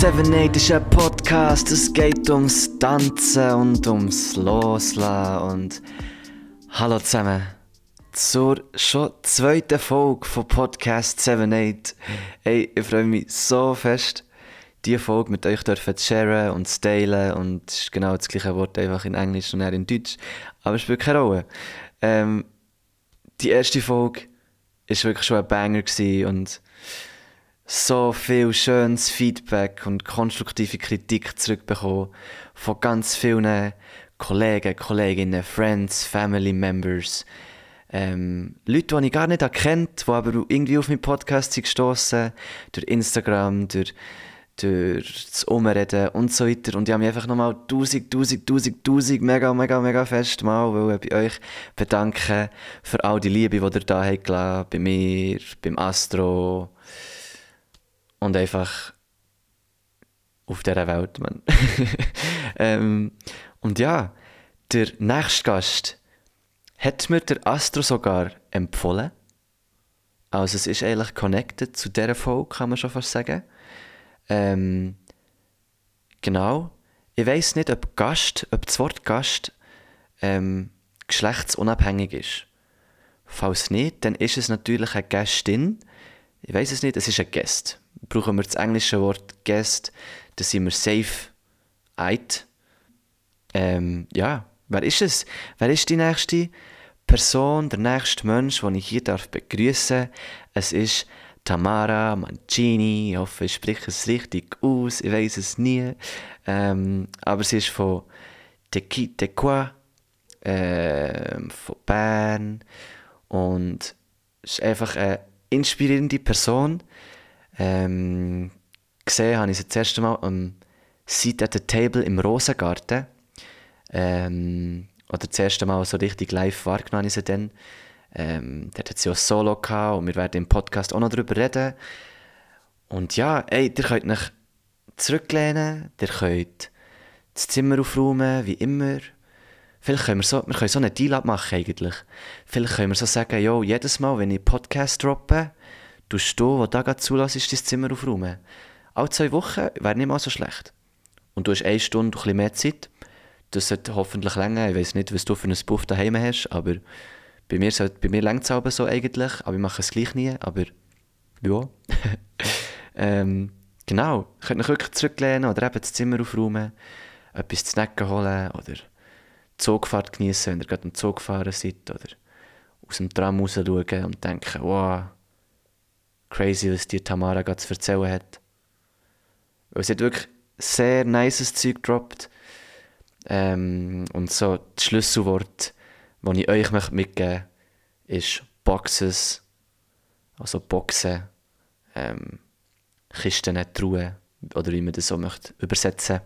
7 8 ist ein Podcast, es geht ums Tanzen und ums Loslassen und Hallo zusammen zur schon zweiten Folge von Podcast 7 8. Hey, ich freue mich so fest, diese Folge mit euch zu sharen und zu teilen und es ist genau das gleiche Wort, einfach in Englisch und eher in Deutsch, aber es spielt keine Rolle. Ähm, die erste Folge war wirklich schon ein Banger und so viel schönes Feedback und konstruktive Kritik zurückbekommen von ganz vielen Kollegen, Kolleginnen, Friends, Family Members. Ähm, Leute, die ich gar nicht erkennt, die aber irgendwie auf meinen Podcast sind gestossen, durch Instagram, durch, durch das Umreden und so weiter. Und ich habe mich einfach nochmal tausend, tausend, tausend, tausend, mega, mega, mega fest mal ich bei euch bedanken für all die Liebe, die ihr da habt bei mir, beim Astro, und einfach auf dieser Welt, man. ähm, und ja, der nächste Gast hat mir der Astro sogar empfohlen. Also es ist eigentlich connected zu dieser Folge, kann man schon fast sagen. Ähm, genau. Ich weiß nicht, ob Gast, ob das Wort Gast ähm, geschlechtsunabhängig ist. Falls nicht, dann ist es natürlich eine Gästin. Ich weiß es nicht, es ist ein Gast brauchen wir das englische Wort Guest, dann sind wir safe eid. Ähm, ja, wer ist es? Wer ist die nächste Person, der nächste Mensch, den ich hier darf begrüßen? Es ist Tamara Mancini. Ich hoffe, ich spreche es richtig aus. Ich weiß es nie. Ähm, aber sie ist von Tequitequa, äh, von Bern und ist einfach eine inspirierende Person. Ähm, gesehen habe ich sie das erste Mal am Seat at the Table im Rosengarten. Ähm, oder das erste Mal so richtig live wahrgenommen habe ich sie dann. Ähm, dort hat sie auch Solo gehabt und wir werden im Podcast auch noch darüber reden. Und ja, ey, ihr könnt euch zurücklehnen, ihr könnt das Zimmer aufräumen, wie immer. Vielleicht können wir so, wir können so einen Deal abmachen eigentlich. Vielleicht können wir so sagen, jo, jedes Mal, wenn ich Podcast droppe, tust du, wo du gerade zulässt, dein Zimmer aufräumen. Alle zwei Wochen wäre nicht mal so schlecht. Und du hast eine Stunde ein bisschen mehr Zeit. Das sollte hoffentlich länger. Ich weiß nicht, was du für einen Buff daheim hast, aber bei mir, mir längt es so eigentlich. Aber ich mache es gleich nie. Aber ja. ähm, genau. Ihr könnt euch wirklich zurücklehnen oder eben das Zimmer aufräumen, etwas zu snacken holen oder die Zugfahrt genießen, wenn ihr gerade am Zug gefahren seid oder aus dem Tram raus schauen und denken, wow, crazy, was die Tamara gerade zu erzählen hat. Weil sie hat wirklich sehr nices Zeug gedroppt. Ähm, und so das Schlüsselwort, das ich euch mitgeben möchte, ist Boxes. Also Boxen, ähm, Kisten, Truhen, oder wie man das so möchte übersetzen.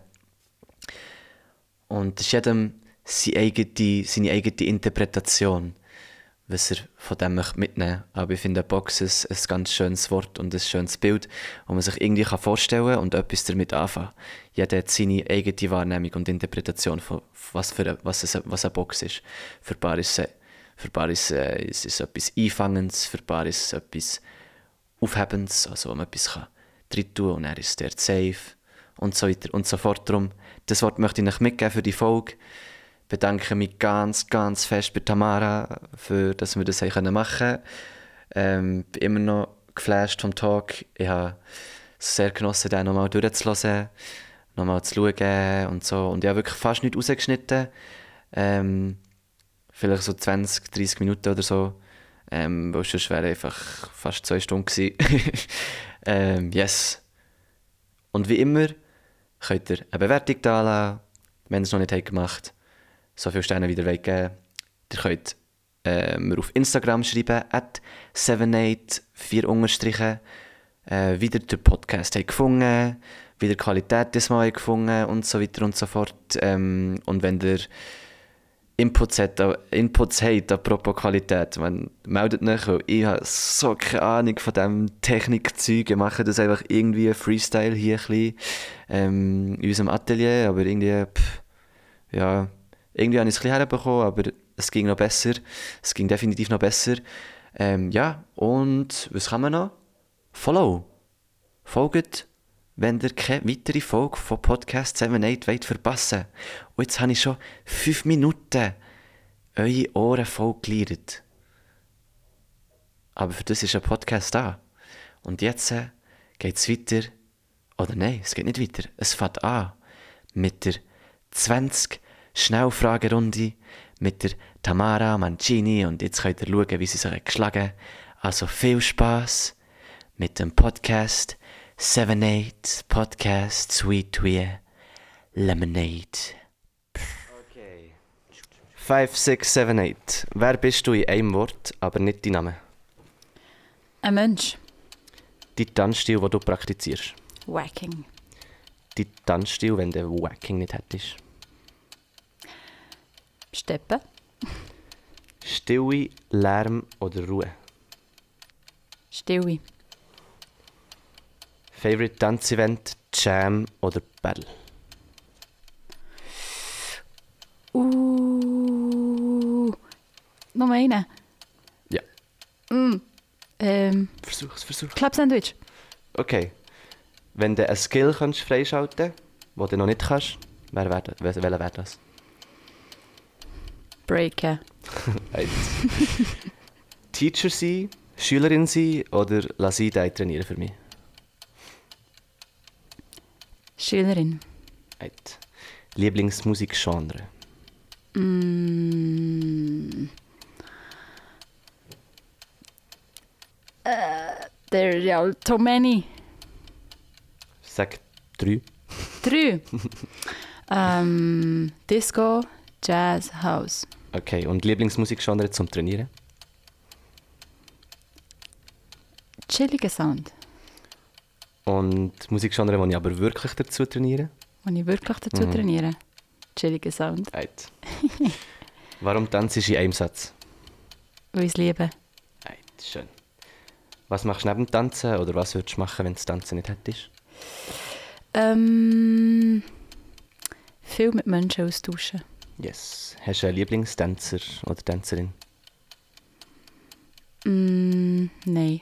Und das ist jedem seine eigene, seine eigene Interpretation was er von dem mitnehmen. Aber ich finde Boxes ein ganz schönes Wort und ein schönes Bild, wo man sich irgendwie vorstellen kann und etwas damit anfangen Jeder hat seine eigene Wahrnehmung und Interpretation von was, für eine, was, eine, was eine Box ist. Für paar ist es, für ein paar ist, es, ist etwas Einfangendes, für paar ist es etwas Aufhebendes, also wo man etwas kann drin tun und er ist der safe und so weiter und so fort. Darum, das Wort möchte ich euch mitgeben für die Folge bedanke mich ganz, ganz fest bei Tamara, für, dass wir das machen können. Ähm, bin immer noch geflasht vom Talk. Ich habe es sehr genossen, den nochmal durchzuhören, nochmal zu schauen und so. Und ich habe wirklich fast nicht rausgeschnitten. Ähm, vielleicht so 20, 30 Minuten oder so. Ähm, weil sonst wäre einfach fast zwei Stunden gewesen. ähm, yes. Und wie immer könnt ihr eine Bewertung da lassen, wenn ihr es noch nicht gemacht habt so viele Sterne wieder weggeben Ihr könnt äh, mir auf Instagram schreiben, at 784 unterstrichen, äh, wieder den Podcast habt gefunden, wieder die Qualität des Mal gefunden und so weiter und so fort. Ähm, und wenn ihr Inputs habt, Inputs habt apropos Qualität, man meldet weil ich habe so keine Ahnung von diesem Technikzeug. Ich mache das einfach irgendwie Freestyle hier ein bisschen, ähm, in unserem Atelier, aber irgendwie, pff, ja, irgendwie habe ich es ein bisschen herbekommen, aber es ging noch besser. Es ging definitiv noch besser. Ähm, ja, und was kann man noch? Follow. Folgt wenn ihr keine weitere Folge von Podcast 78 wollt verpassen Und jetzt habe ich schon fünf Minuten eure Ohren voll geleiert. Aber für das ist ein Podcast da. Und jetzt äh, geht es weiter. Oder nein, es geht nicht weiter. Es fängt an mit der 20 Schnellfragerunde mit der Tamara Mancini. Und jetzt könnt ihr schauen, wie sie sich geschlagen hat. Also viel Spaß mit dem Podcast 78 Podcast Sweet Twee Lemonade. Okay. 5, 6, 7, 8. Wer bist du in einem Wort, aber nicht dein Name? Ein Mensch. Dein Tanzstil, den du praktizierst. Wacking. Dein Tanzstil, wenn du Wacking nicht hättest. Steppen. Stille, Lärm oder Ruhe? Stille. Favorite Tanzevent, Jam oder Battle? Uh. Noch einen. Ja. Mm. Ähm, Versuch's, versuch's. Club-Sandwich. Okay. Wenn du einen Skill kannst freischalten kannst, den du noch nicht kannst, wer wär, das- wel- welcher wäre das? Breaken. Teacher sein, Schülerin sein oder lass ich trainieren für mich? Schülerin. Eins. Lieblingsmusikgenre? Mm. Äh, there are too many. Sag drei. Drei. ähm, Disco, Jazz, House. Okay, und Lieblingsmusikgenre zum Trainieren? Chilliger Sound, Und Musikgenre, die ich aber wirklich dazu trainiere? den ich wirklich dazu Mhm. trainiere. Chilliger Sound, Eins. Warum tanzt du in einem Satz? weil ich es liebe. Eins, schön. Was machst du neben dem Tanzen oder was würdest du machen, wenn du das Tanzen nicht hättest? Ähm, viel mit Menschen austauschen. Yes. Hast du einen Lieblingstänzer oder Tänzerin? Mm, nein,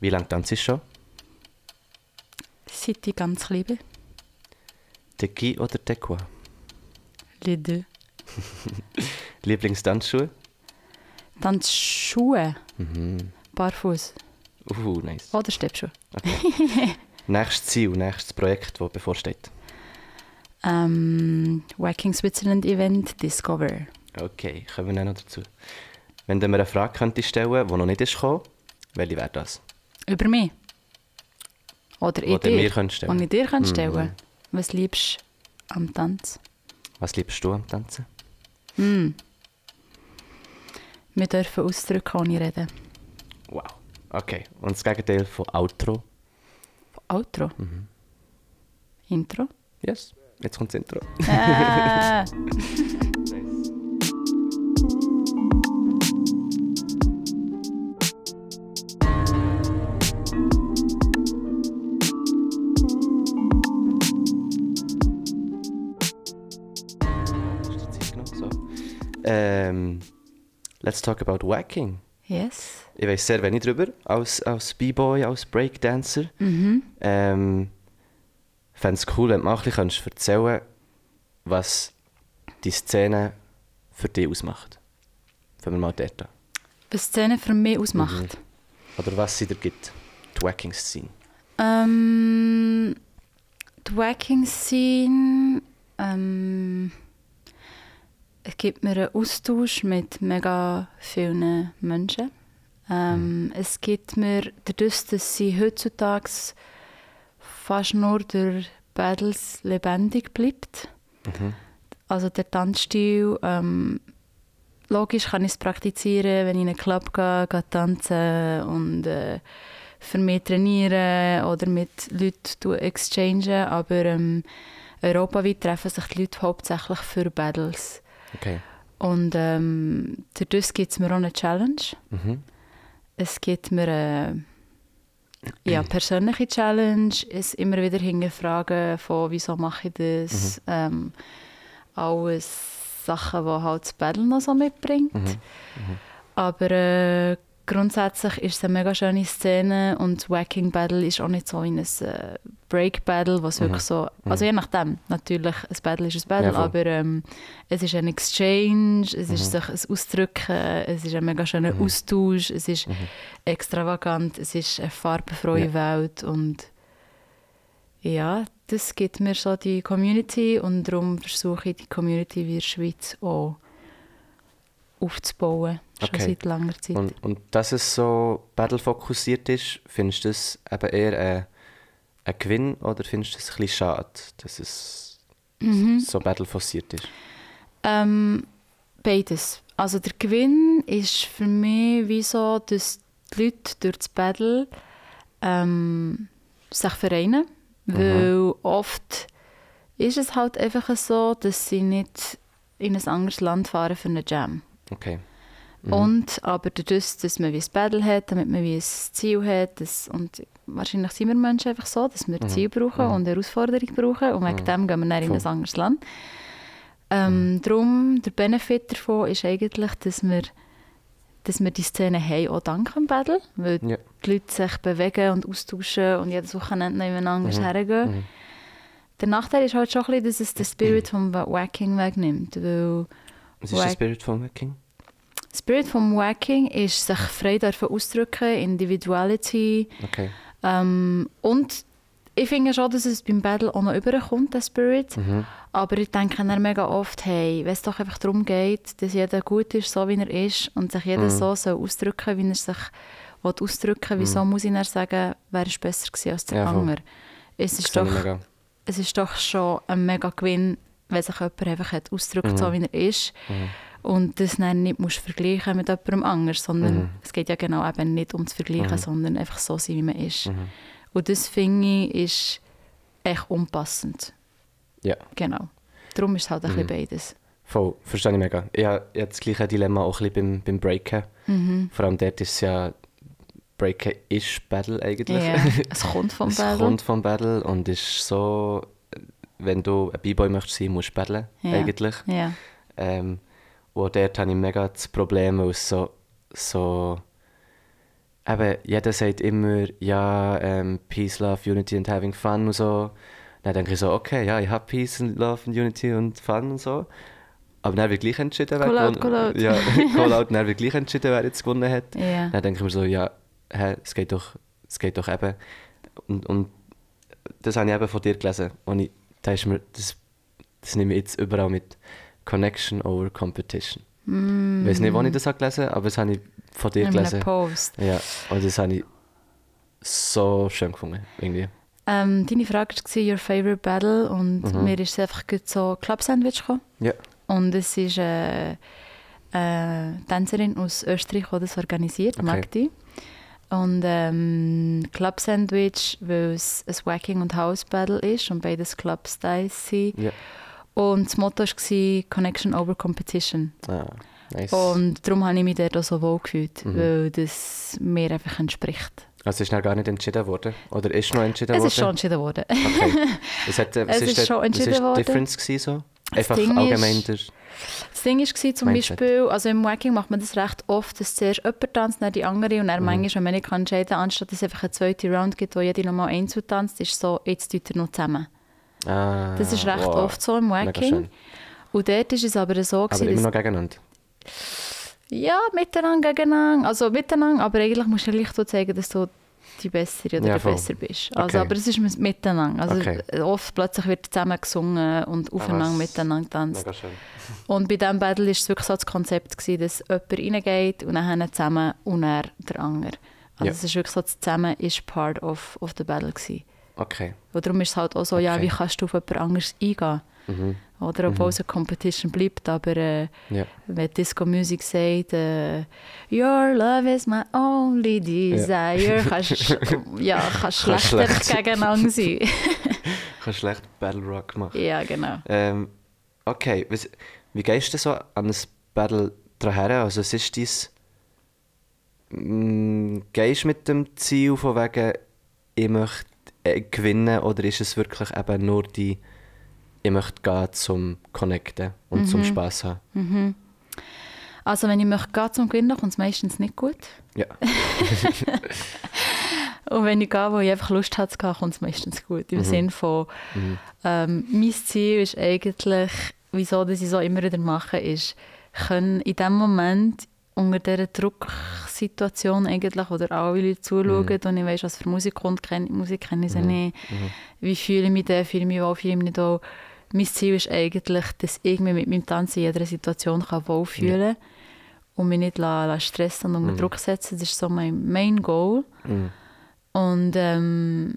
Wie lange tanzt du schon? seit ich ganz klein bin. Teki oder Tekwa? Les deux. Lieblingstanzschuhe? Tanzschuhe, Mhm. Barfuß Uh, nice. oder Steppschuhe. Nächstes Ziel, nächstes Projekt, das bevorsteht. Ähm, Wacking Switzerland Event Discover. Okay, kommen wir noch dazu. Wenn du mir eine Frage könntest stellen die noch nicht ist gekommen, welche wäre das? Über mich. Oder ich du mir dir. könntest stellen. Und ich dir kann stellen. Mhm. Was liebst du am Tanz? Was liebst du am Tanzen? Mm. Wir dürfen ausdrücken, ohne reden. Wow. Okay, und das Gegenteil von Outro? Outro. Mhm. Intro. Yes, jetzt kommt das Intro. Äh. So. Ähm, let's talk about whacking. yes. Ich weiß sehr wenig darüber, als, als B-Boy, als Breakdancer. Mhm. Ähm, Fände es cool, wenn du mal ein bisschen könntest erzählen was die Szene für dich ausmacht. Fangen wir mal dort an. Was Szene für mich ausmacht. Oder was sie dir gibt. Die Wacking-Szene. Ähm, die Wacking Scene ähm, es gibt mir einen Austausch mit mega vielen Menschen. Ähm, Es gibt mir dadurch, dass sie heutzutage fast nur durch Battles lebendig bleibt. Mhm. Also der Tanzstil, ähm, logisch kann ich es praktizieren, wenn ich in einen Club gehe, gehe tanzen und äh, für mich trainieren oder mit Leuten exchangen, aber ähm, europaweit treffen sich die Leute hauptsächlich für Battles. Okay. Und ähm, dadurch gibt es mir auch eine Challenge. Mhm. Es gibt mir eine ja, persönliche Challenge, es immer wieder hinterfragen von wieso mache ich das. Ähm, alles Sachen, die halt das Battle noch so mitbringt. Mhm. Aber äh, grundsätzlich ist es eine mega schöne Szene und Wacking Battle ist auch nicht so in ein äh, Break Battle, was wirklich so, also je nachdem, natürlich, ein Battle ist ein Battle, Ja, aber ähm, es ist ein Exchange, es ist sich ein Ausdrücken, es ist ein mega schöner Austausch, es ist extravagant, es ist eine farbenfreie Welt und ja, das gibt mir so die Community und darum versuche ich die Community wie in der Schweiz auch aufzubauen, schon Okay. seit langer Zeit. Und, und dass es so Battle-fokussiert ist, findest du das eben eher ein, ein Gewinn oder findest du es ein bisschen schade, dass es Mhm. so Battle-fokussiert ist? Ähm, beides. Also der Gewinn ist für mich wie so, dass die Leute durch das Battle ähm, sich vereinen. Weil oft ist es halt einfach so, dass sie nicht in ein anderes Land fahren für einen Jam. Okay. Und aber dadurch, dass man wie ein Battle hat, damit man wie ein Ziel hat, das, und wahrscheinlich sind wir Menschen einfach so, dass wir ein Ziel brauchen und eine Herausforderung brauchen und wegen dem gehen wir dann in ein anderes Land. Ähm, Darum, der Benefit davon ist eigentlich, dass wir, dass wir die Szene haben, auch dank dem Battle, weil Ja. die Leute sich bewegen und austauschen und jedes Wochenende nebeneinander Mhm. hergehen. Der Nachteil ist halt schon ein bisschen, dass es den Spirit vom Wacking wegnimmt, weil Was ist der Spirit von Wacking? Spirit vom Wacking ist sich frei dürfen ausdrücken, Individuality. Okay. Ähm, und ich finde schon, dass es beim Battle auch noch überkommt, der Spirit. Mhm. Aber ich denke dann mega oft, hey, wenn es doch einfach darum geht, dass jeder gut ist, so wie er ist und sich jeder so soll ausdrücken wie er sich will ausdrücken wieso muss ich dann sagen, wer ist besser gewesen als der Ja, andere? Es ist, doch, mega. es ist doch schon ein mega Gewinn, wenn sich jemand einfach hat ausdrückt, so wie er ist. Und das dann nicht musst vergleichen mit jemandem anders, sondern es geht ja genau eben nicht um zu vergleichen, sondern einfach so sein, wie man ist. Und das finde ich ist echt unpassend. Ja, Genau. Darum ist es halt ein bisschen beides. voll. Verstehe ich mega. Ich habe ich habe das gleiche Dilemma auch ein bisschen beim, beim Breaken. Mhm. Vor allem dort ist es ja... Breaken ist Battle eigentlich. Ja, es kommt vom es Battle. kommt vom Battle und ist so... Wenn du ein B-Boy möchtest sein, musst du battlen, Ja. eigentlich. Ja. Ähm, und dort habe ich mega das Problem, weil es so, so eben, jeder sagt immer, ja, ähm, Peace, Love, Unity and Having Fun und so. Dann denke ich so, okay, ja, ich habe Peace and Love and Unity und Fun und so. Aber dann wird gleich entschieden, wer gewonnen- out. Ja, call out, dann wird gleich entschieden, wer jetzt gewonnen hat. Ja. Dann denke ich mir so, ja, hä, es geht doch, es geht doch eben. Und, und das habe ich eben von dir gelesen. Und ich, da ist mir, das, das nehme ich jetzt überall mit. Connection over Competition. Ich weiß nicht, wo ich das habe gelesen habe, aber das habe ich von dir In einem gelesen. Post. Ja, und das habe ich so schön gefunden, irgendwie. Ähm, deine Frage war Your Favorite Battle und Mhm. mir ist einfach gerade so Club Sandwich gekommen. Ja. Und es ist eine, eine Tänzerin aus Österreich, die das organisiert, Okay. Magdi. Und ähm, Club Sandwich, weil es ein Wacking und House Battle ist und beides Club Styles sind. Ja. Und das Motto war Connection over Competition. Ah, nice. Und darum habe ich mich dort auch so wohl gefühlt, Mhm. weil das mir einfach entspricht. Also ist noch gar nicht entschieden worden? Oder ist noch entschieden Es worden? ist schon entschieden worden. Okay. Es, hat, äh, was Es ist der- schon entschieden was ist worden. die Difference gewesen, so? Einfach Ding allgemein ist- der... Das Ding war zum Mindset. Beispiel, also im Wacking macht man das recht oft, dass zuerst jemand tanzt, dann die andere und dann Mhm. manchmal, wenn man nicht kann entscheiden anstatt dass es einfach eine zweite Round gibt, wo jeder nochmal einzeln tanzt, ist so, jetzt tut er noch zusammen. Ah, Das ist recht wow. oft so im Wacking. Und dort ist es aber so, Aber gewesen, immer dass, noch gegeneinander. ja, miteinander, gegeneinander, also miteinander, aber eigentlich musst du ja gleich so zeigen, dass du die Bessere oder Ja, der. Besser bist. Also, Okay. aber es ist mit- miteinander. Also Okay. oft plötzlich wird zusammen gesungen und aufeinander was- miteinander tanzt. Mega schön. Und bei diesem Battle war es wirklich so das Konzept, gewesen, dass jemand reingeht und dann zusammen und er der andere. Also Ja. es ist wirklich so, das Zusammen ist part of, of the battle. Gewesen. Okay. Und darum ist es halt auch so, ja, Okay. wie kannst du auf jemand anderes eingehen? Mhm. Oder obwohl es eine Competition bleibt, aber äh, Ja. wenn Disco Music sagt, äh, «Your love is my only desire», kannst ja, kannst Kann schlechter schlecht. gegeneinander sein. Kannst schlecht Battle Rock machen. ja, genau. Ähm, okay, was, wie gehst du so an ein Battle dran her? Also es ist dein... Mm, Gehst du mit dem Ziel von wegen, ich möchte äh, gewinnen oder ist es wirklich eben nur die, ich möchte gehen zum Connecten und Mhm. zum Spass haben? Also wenn ich möchte gehen zum Gewinnen, kommt es meistens nicht gut. Ja. Und wenn ich gehe, wo ich einfach Lust habe zu gehen, kommt es meistens gut. Im Mhm. Sinne von, Mhm. ähm, mein Ziel ist eigentlich, wieso das ich so immer wieder mache, ist, können in dem Moment unter dieser Drucksituation eigentlich, wo dir alle Leute zuschauen Mhm. und ich weiss, was für Musik kommt, kenne, Musik kenne ich sie Mhm. nicht, Mhm. wie fühle ich mich da, fühle ich mich wohl, fühle ich mich nicht wohl. Mein Ziel ist eigentlich, dass ich mich mit meinem Tanz in jeder Situation kann wohlfühlen kann und mich nicht la, la stressen und unter Mhm. Druck setzen. Das ist so mein Main Goal. Mhm. Und ähm,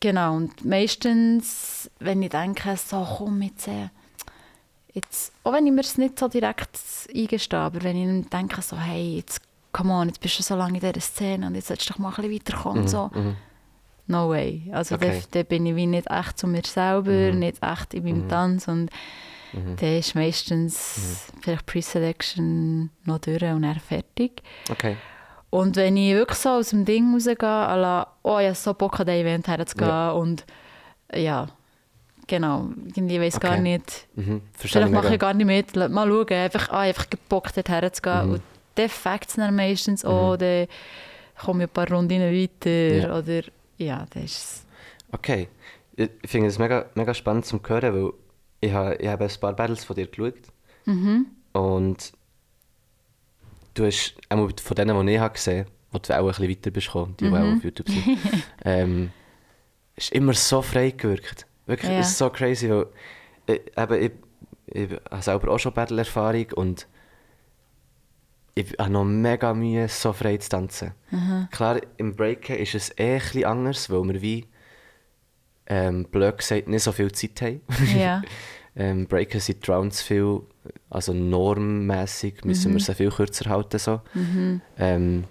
genau, und meistens, wenn ich denke, so komm jetzt, äh, jetzt auch wenn ich mir es nicht so direkt eingestehe, aber wenn ich dann denke, so hey, jetzt, come on, jetzt bist du so lange in dieser Szene und jetzt solltest du doch mal ein bisschen weiterkommen. Mhm. So. Mhm. No way. Also Okay. da, da bin ich wie nicht echt zu mir selber, Mhm. nicht echt in meinem Mhm. Tanz und Mhm. dann ist meistens vielleicht Pre-Selection noch durch und dann fertig. Okay. Und wenn ich wirklich so aus dem Ding rausgehe, la, oh, ich habe so Bock an dieses Event herzugehen Ja. und ja, genau, irgendwie weiß gar Okay. nicht, Mhm. Vielleicht ich mache ich gar nicht mit, lass mal schauen, einfach, ah, einfach Bock dort herzugehen Mhm. und dann fängt es dann meistens Mhm. dann komme ich ein paar Runden weiter Ja. oder ja, das ist Okay. Ich finde es mega, mega spannend zu hören, weil ich habe, ich habe ein paar Battles von dir geschaut. mhm. Und du hast, einmal von denen, die ich habe gesehen habe, die du auch ein bisschen weiter bist gekommen, die, die auch auf YouTube sind, ähm, ist immer so frei gewirkt. Wirklich, Ja. es ist so crazy, weil ich, eben, ich, ich habe selber auch schon Battle-Erfahrung und ich habe noch mega Mühe, so frei zu tanzen. Klar, im Breaken ist es eh bisschen anders, weil wir wie, ähm, blöd gesagt, nicht so viel Zeit haben. ja, Ähm, Breaker sind die Rounds viel, also normmäßig müssen wir sie viel kürzer halten. So. Ähm,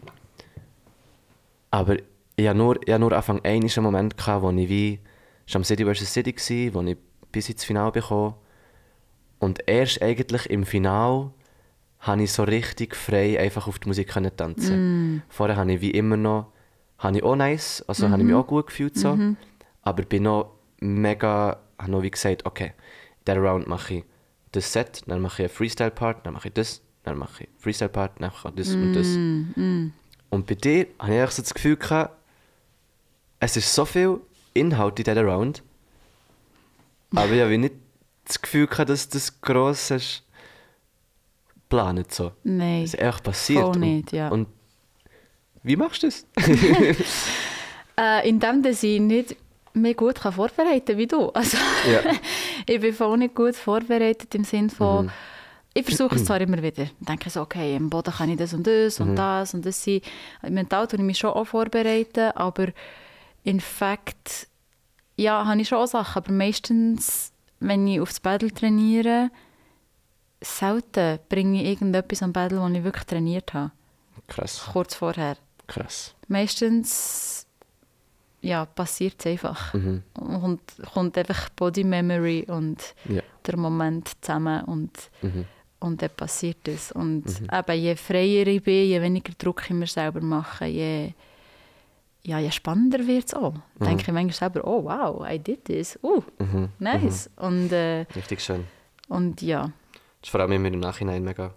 aber ich hatte nur, ich hatte nur Anfang einen Moment, gehabt, wo ich wie, war am City vs. City, gewesen, wo ich bis ins Finale bekommen Und erst eigentlich im Finale habe ich so richtig frei einfach auf die Musik können tanzen. Vorher habe ich wie immer noch, habe ich auch nice, also habe ich mich auch gut gefühlt so, aber bin noch mega, habe noch wie gesagt, okay, dieser Round mache ich das Set, dann mache ich einen Freestyle-Part, dann mache ich das, dann mache ich Freestyle-Part, dann mache ich das und das. Und bei dir habe ich eigentlich so das Gefühl gehabt, es ist so viel Inhalt in dieser Round, aber ich habe nicht das Gefühl gehabt, dass das gross ist geplant so. nein, Es ist einfach passiert. voll und, nicht, ja. und wie machst du das? Äh, indem dass ich nicht mehr gut kann vorbereiten kann wie du. Also, ja. ich bin voll nicht gut vorbereitet im Sinne von, Mhm. ich versuche es zwar immer wieder. Ich denke so, okay, im Boden kann ich das und das Mhm. und das und das sein. Mental tue ich mich schon auch vorbereiten, aber in fact, ja, habe ich schon Sachen, aber meistens, wenn ich aufs Battle trainiere, selten bringe ich irgendetwas am Battle, das ich wirklich trainiert habe, Krass, kurz vorher. krass. Meistens ja, passiert es einfach. Mhm. Und kommt einfach Body Memory und Ja. der Moment zusammen und, Mhm. und dann passiert es. Und eben, je freier ich bin, je weniger Druck ich mir selber mache, je, ja, je spannender wird es auch. Denke ich manchmal selber, oh wow, I did this, uh, Mhm. nice. Und, äh, Richtig schön. und ja. Das ist vor allem immer im Nachhinein mega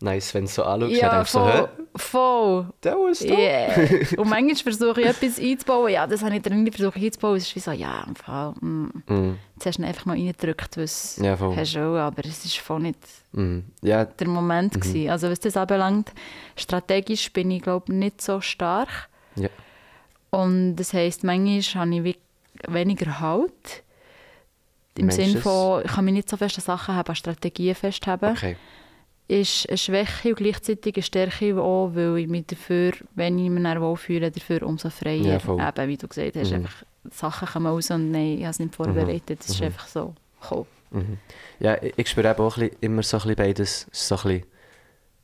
nice, wenn du so anschaust. Ja, dann du so, voll. hä? voll. Der ist da. Yeah. Und manchmal versuche ich etwas einzubauen. Ja, das habe ich drin versucht einzubauen. Es ist wie so, ja, im Fall. Mm. Mhm. Jetzt hast du ihn einfach mal reingedrückt, was Ja, voll. hast du auch, aber es ist voll nicht Mhm. Ja, der Moment gewesen. Also was das anbelangt, strategisch bin ich glaube nicht so stark. Ja. Und das heisst, manchmal habe ich weniger Halt. Im Sinne von, ich kann mich nicht so fest an Sachen haben, an Strategien festhaben. Okay. Ist eine Schwäche und gleichzeitig eine Stärke auch, weil ich mich dafür, wenn ich mich dann wohlfühle, dafür umso freier. Ja, voll. Eben, wie du gesagt hast, Mhm. einfach Sachen kommen raus und nein, ich habe es nicht vorbereitet. Es ist Mhm. einfach so gekommen. Mhm. Ja, ich, spüre eben auch immer so ein bisschen beides. So ein bisschen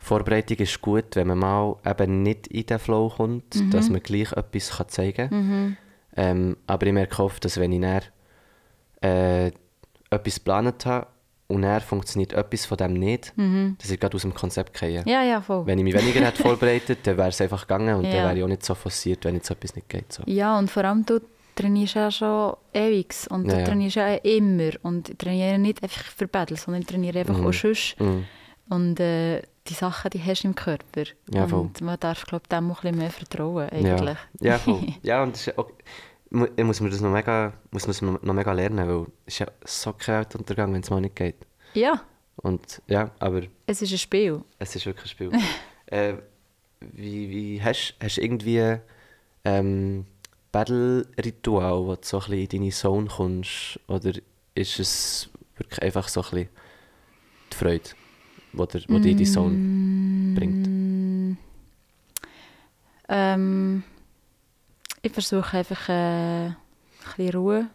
Vorbereitung ist gut, wenn man mal eben nicht in den Flow kommt, Mhm. dass man gleich etwas kann zeigen kann. Ähm, aber ich merke oft, dass wenn ich dann äh, etwas geplant habe und dann funktioniert etwas von dem nicht, dass ich gerade aus dem Konzept gehe. Mhm. Ja, ja, voll. Wenn ich mich weniger hätte vorbereitet dann wäre es einfach gegangen und dann Ja. wäre ich auch nicht so forciert, wenn jetzt etwas nicht geht. So. Ja, und vor allem du trainierst ja schon ewig und Ja, du ja. trainierst ja immer. Und ich trainiere nicht einfach für Battle, sondern ich trainiere einfach Mhm. auch sonst. Mhm. Und äh, die Sachen, die hast du im Körper. Ja, und man darf, glaube ich, dem auch ein bisschen mehr vertrauen, eigentlich. Ja, ja voll. ja, und das ist ich muss mir das noch mega, muss man noch mega lernen, weil es ist ja so kein Weltuntergang, wenn es mal nicht geht. ja, Und ja, aber es ist ein Spiel. es ist wirklich ein Spiel. äh, wie, wie hast hast du irgendwie ähm, Battle-Ritual, wo du so ein bisschen in deine Zone kommst? Oder ist es wirklich einfach so ein bisschen die Freude, wo, der, wo dich in die Zone bringt? Mm, Ähm, ich versuche einfach äh, ein bisschen Ruhe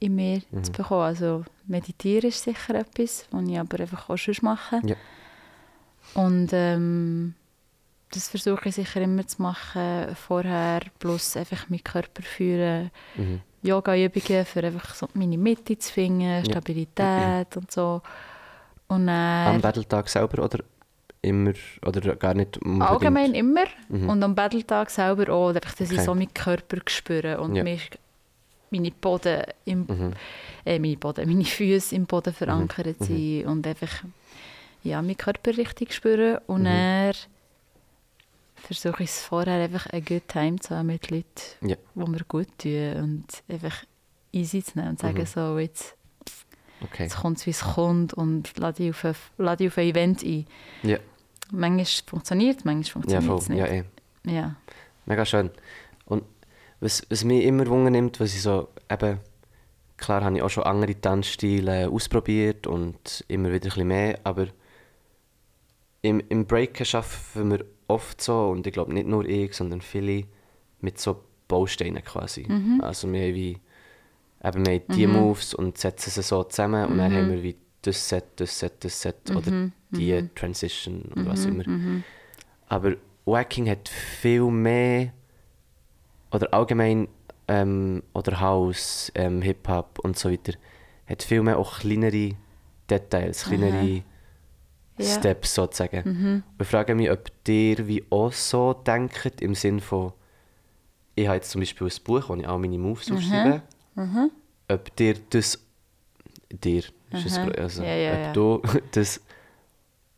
in mir Mhm. zu bekommen. Also meditieren ist sicher etwas, was ich aber einfach auch sonst mache. Ja. Und ähm, das versuche ich sicher immer zu machen vorher, plus einfach meinen Körper führen. Mhm. Yoga-Übungen, für einfach so meine Mitte zu finden, Stabilität und so. Und dann, Am Battletag selber oder immer oder gar nicht unbedingt? Allgemein immer. Mhm. Und am Battletag selber auch, einfach, dass ich Okay. so meinen Körper spüre und Ja. mich, meine Boden im, Mhm. äh, meine Boden, meine Füße im Boden verankert sind und einfach ja, meinen Körper richtig spüren. Und Mhm. dann versuche ich es vorher einfach eine good time zu haben mit Leuten, Ja. die mir gut tun und einfach easy zu nehmen und sagen Mhm. so, jetzt, Okay. jetzt kommt es, wie es kommt und lade dich auf ein, lade dich auf ein Event ein. Ja, Manchmal funktioniert es, manchmal ja funktioniert es nicht. Ja, eh. Ja. Mega schön. Und was, was mich immer Wunder nimmt, was ich so eben, klar habe ich auch schon andere Tanzstile ausprobiert und immer wieder ein bisschen mehr, aber im, im Breaken schaffen wir oft so, und ich glaube nicht nur ich, sondern viele, mit so Bausteinen quasi. Also wir haben wie, eben wir haben die Moves und setzen sie so zusammen und dann haben wir wie das Set, das Set, das Set oder die Transition oder was immer. Aber Wacking hat viel mehr oder allgemein ähm, oder House, ähm, Hip-Hop und so weiter, hat viel mehr auch kleinere Details, kleinere Ja. Steps sozusagen. Und ich frage mich, ob ihr wie auch so denkt, im Sinn von, ich habe jetzt zum Beispiel ein Buch, wo ich all meine Moves aufschreibe, ob dir das, dir, ist ein, also, Ja, ja, ob ja. du das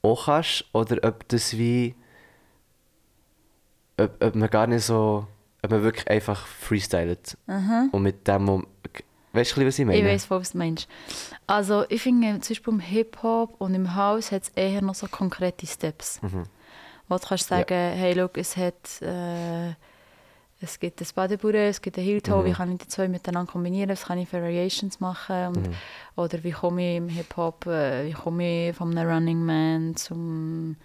auch kannst oder ob das wie, ob, ob man gar nicht so, ob man wirklich einfach freestylet und mit dem, weißt du, was ich meine? Ich weiß, was du meinst. Also ich finde, zum Beispiel im Hip-Hop und im House hat es eher noch so konkrete Steps. Wo du kannst sagen, hey, look, es hat... Äh, es gibt ein Badebude, es gibt ein Heel Toe, wie kann ich die zwei miteinander kombinieren, was kann ich für Variations machen und, oder wie komme ich im Hip-Hop, äh, wie komme ich von einem Running Man zum,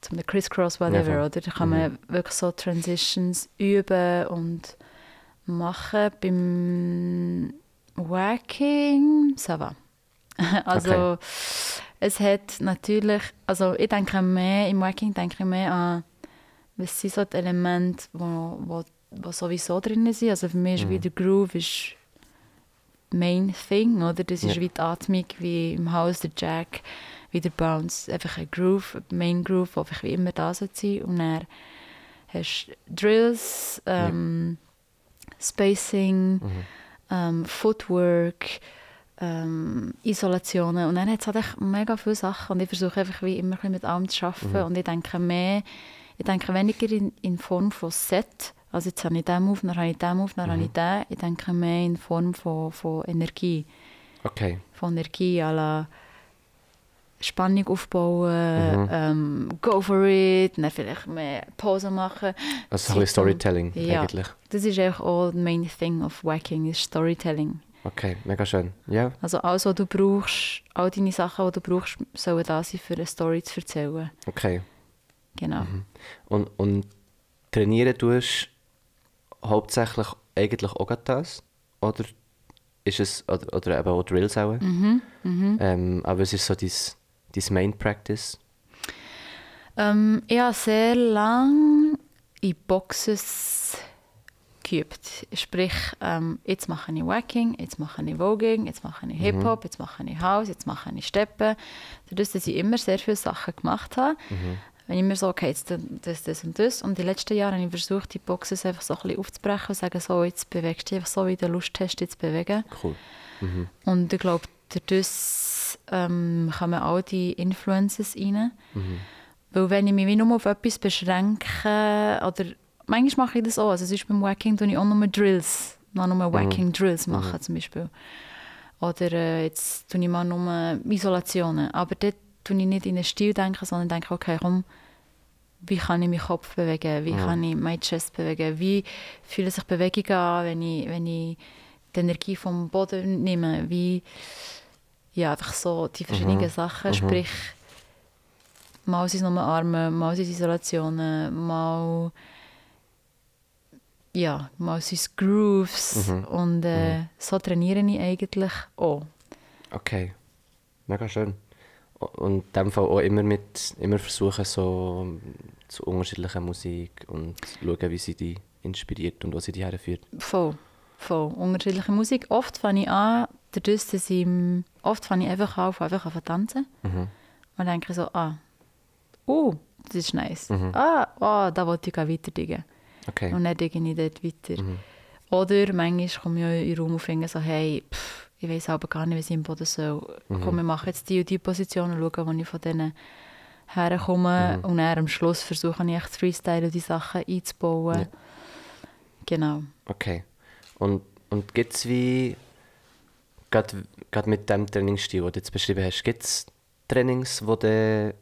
zum Crisscross, whatever, voll. oder? Da kann man wirklich so Transitions üben und machen. Beim Wacking, ça va. Also es hat natürlich, also ich denke mehr, im Wacking denke ich mehr an, was sind so die Elemente, wo, wo, wo sowieso drin sind. Also für mich ist wie der Groove ist Main Thing, oder? Das ist Ja. wie die Atmung, wie im Haus der Jack, wie der Bounce. Einfach ein Groove, ein Main Groove, der einfach wie immer da sein. Und dann hast du Drills, ähm, Spacing, ähm, Footwork, ähm, Isolationen. Und dann hat es halt echt mega viele Sachen. Und ich versuche einfach wie immer mit allem zu arbeiten. Und ich denke mehr, ich denke weniger in, in Form von Set. Also jetzt habe ich den Move, dann habe ich den Move, dann habe ich den. Ich denke mehr in Form von, von Energie. Okay. Von Energie à la Spannung aufbauen, ähm, go for it, dann vielleicht mehr Pause machen. Also ein bisschen Storytelling ja. eigentlich. Das ist eigentlich auch the main thing of Wacking, ist Storytelling. Okay, mega schön. Ja, Also alles, was du brauchst, all deine Sachen, die du brauchst, sollen da sein, für eine Story zu erzählen. okay. Genau. Und, und trainieren tust hauptsächlich eigentlich auch das? Oder ist es, oder, oder eben auch Drills auch? Mhm, Ähm, aber es ist so dein, dein Main Practice? Ähm, ich habe sehr lange in Boxes geübt. Sprich, ähm, jetzt mache ich Wacking, jetzt mache ich Voging, jetzt mache ich Hip-Hop, jetzt mache ich House, jetzt mache ich Steppen. Dadurch, dass ich immer sehr viele Sachen gemacht habe, wenn ich mir so, okay, jetzt das, das und das. Und in den letzten Jahren habe ich versucht, die Boxes einfach so ein bisschen aufzubrechen und sagen, so, jetzt bewegst du dich einfach so, wie du Lust hast, dich zu bewegen. Cool. Und ich glaube, dadurch ähm, kommen all die Influences rein. Weil wenn ich mich wie nur auf etwas beschränke, oder manchmal mache ich das auch, also sonst beim Wacking tue ich auch nur Drills, mal nur Wacking Drills machen zum Beispiel. Oder äh, jetzt tue ich mal nur Isolationen. Aber dort tue ich nicht in den Stil denken, sondern denke, okay, komm, wie kann ich meinen Kopf bewegen, wie Ja. kann ich meinen Chest bewegen, wie fühlen sich Bewegungen an, wenn ich, wenn ich die Energie vom Boden nehme, wie, ja, einfach so die verschiedenen Mhm. Sachen, Mhm. sprich, mal sind es nur Arme, mal sind es Isolationen, mal, ja, mal sind es Grooves Mhm. und äh, so trainiere ich eigentlich auch. Okay. Mega schön. Und in dem Fall auch immer mit, immer versuchen so zu unterschiedlicher Musik und schauen, wie sie die inspiriert und wo sie die herführt. Voll, voll. Unterschiedliche Musik. Oft fange ich an, dadurch, dass ich, ähm, oft fange ich einfach an, auf einfach an zu tanzen. Mhm. Und denke so, ah, oh, das ist nice. Mhm. Ah, oh, da wollte ich auch weiter diggen. Okay. Und dann digge ich dort weiter. Mhm. Oder manchmal komme ich in den Raum und finde so, hey, pff, ich weiß aber gar nicht, wie ich im Boden soll. Mhm. Komm, wir machen jetzt die und die Position und schauen, wo ich von denen herkomme. Mhm. Und dann am Schluss versuche ich echt Freestyle und die Sachen einzubauen. Ja. Genau. Okay. Und, und gibt es wie, gerade mit dem Trainingsstil, den du jetzt beschrieben hast, gibt es Trainings, wo du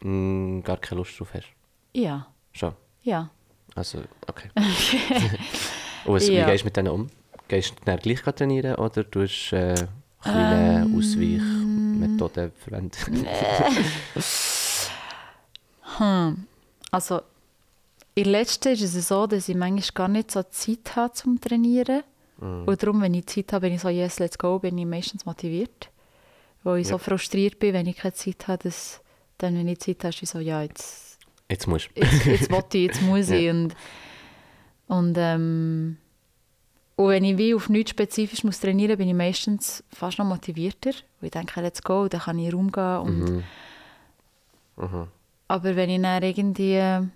mm, gar keine Lust drauf hast? Ja, Schon. ja. Also, okay. Und was, Ja. wie gehst du mit denen um? Gehst du dann gleich trainieren oder tust du äh, kleine Ähm. Ausweichmethoden verwenden? Hm. Also, in letzter ist es so, dass ich manchmal gar nicht so Zeit habe zum Trainieren. Mhm. Und darum, wenn ich Zeit habe, bin ich so, yes, let's go, bin ich meistens motiviert. Weil ich Ja. so frustriert bin, wenn ich keine Zeit habe, dass dann, wenn ich Zeit habe, ist ich so, ja, jetzt, Jetzt musst du. jetzt, jetzt ich, jetzt muss ich. Ja. Und, und, ähm, und wenn ich wie auf nichts spezifisch muss trainieren bin ich meistens fast noch motivierter. Weil ich denke, let's go, dann kann ich in den Raum gehen und Mhm. Mhm. Aber wenn ich dann irgendwie,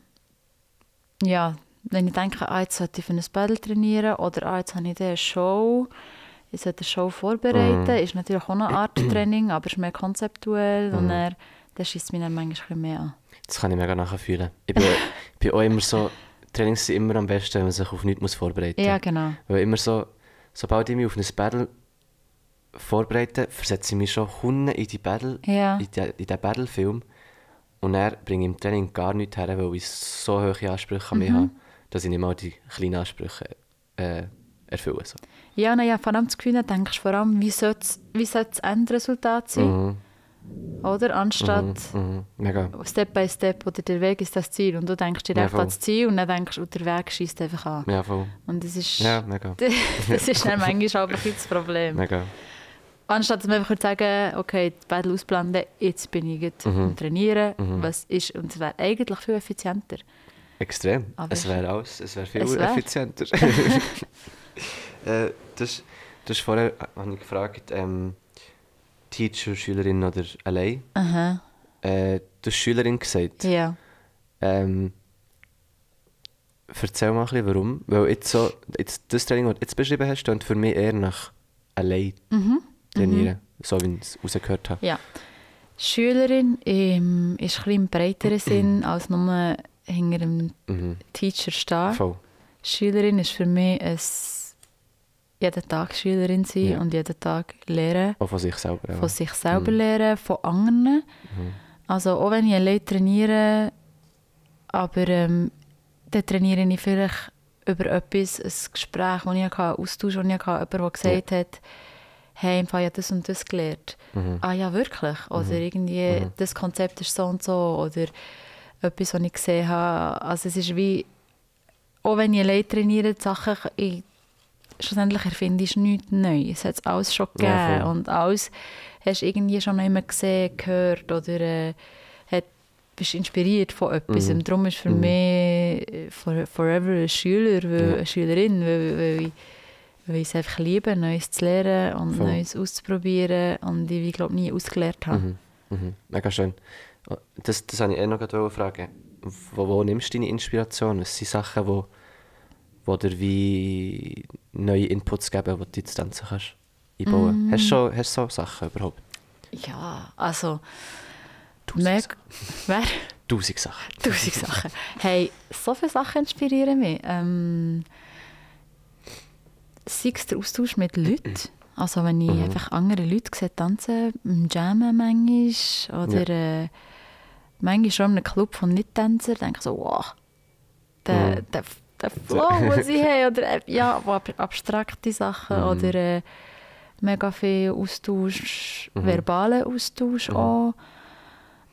ja, wenn ich denke, ah, jetzt sollte ich für ein Battle trainieren oder ah, jetzt habe ich eine Show, ich sollte eine Show vorbereiten, Mhm. ist natürlich auch eine Art Training, aber ist mehr konzeptuell und Mhm. dann, dann schießt es mich dann manchmal ein mehr an. Das kann ich mega nachfühlen. Ich bin, ich bin auch immer so, Trainings sind immer am besten, wenn man sich auf nichts muss vorbereiten muss. Ja, genau. Weil immer so, sobald ich mich auf ein Battle vorbereite, versetze ich mich schon Hunde in die Battle, Ja. in, die, in den Battle-Film. Und bringe ich im Training gar nichts her, weil ich so hohe Ansprüche an mich Mhm. habe, dass ich nicht mal die kleinen Ansprüche äh, erfülle. So. Ja, na ja, vor allem Gefühl, dann denkst du vor allem, wie sollte das Endresultat sein, Mhm. Oder? Anstatt Mhm. Mega. Step by Step oder der Weg ist das Ziel und du denkst direkt Ja, an das Ziel und dann denkst du, der Weg schießt einfach an. Ja, voll. Und das ist... Ja, mega. das ist dann manchmal auch ein das Problem. Mega. Anstatt dass man einfach sagen okay, die Battle ausblenden, jetzt bin ich jetzt Mhm. Trainieren. Mhm. Was ist, und es wäre eigentlich viel effizienter. Extrem. Aber- es wäre alles, es wäre viel Es wär. effizienter. äh, das, das vorher, habe ich gefragt, ähm, Teacher, Schülerin oder allein. Aha, Äh, du hast Schülerin gesagt. ja. Ähm, erzähl mal ein bisschen, warum. Weil jetzt so, jetzt das Training, das du jetzt beschrieben hast, klingt für mich eher nach allein Mhm. trainieren. So wie ich es rausgehört habe. Ja. Schülerin ähm, ist ein bisschen im breiteren Sinn, als nur hinter dem Mhm. Teacher stehen. Voll. Schülerin ist für mich ein jeden Tag Schülerin sein Ja. und jeden Tag lernen. Auch von sich selber. Von sich selber Mhm. lernen, von anderen. Mhm. Also auch wenn ich allein trainiere, aber ähm, dann trainiere ich vielleicht über etwas, ein Gespräch, das ich hatte, einen Austausch, den ich hatte, jemand, der gesagt hat, hey, im Fall, ich habe das und das gelernt. Mhm. Ah ja, wirklich? Oder irgendwie, Mhm. das Konzept ist so und so. Oder etwas, was ich gesehen habe. Also es ist wie, auch wenn ich allein trainiere, die Sachen, ich, schlussendlich erfindest du nichts Neues. Es hat es alles schon gegeben. Ja, und alles hast du irgendwie schon immer gesehen, gehört oder äh, hat, bist inspiriert von etwas. Mhm. Und darum ist für Mhm. mich äh, for, forever ein Schüler, weil, Ja. eine Schülerin, weil, weil ich weil ich es einfach liebe, Neues zu lernen und Voll. Neues auszuprobieren und ich, glaube nie ausgelernt habe. Mhm. Mhm. Mega schön. Das, das wollte ich eh noch fragen. Wo, wo nimmst du deine Inspiration? Was sind Sachen, wo, wo dir wie neue Inputs geben, die du ins Tanzen kannst einbauen? Mm. Hast du schon, hast du so Sachen überhaupt? Ja, also Tausend. Wer? Tausend Sachen. Tausend Sachen. Hey, so viele Sachen inspirieren mich. Ähm, sei es der Austausch mit Leuten. Also wenn ich Mhm. einfach andere Leute sehe tanzen, im Jammen manchmal, oder äh, manchmal schon in einem Club von Nicht-Tänzern, denke ich so, wow, der, Mhm. der, der Flow, den sie haben, oder äh, ja, abstrakte Sachen, Mhm. oder äh, mega viel Austausch, Mhm. verbalen Austausch Mhm. auch.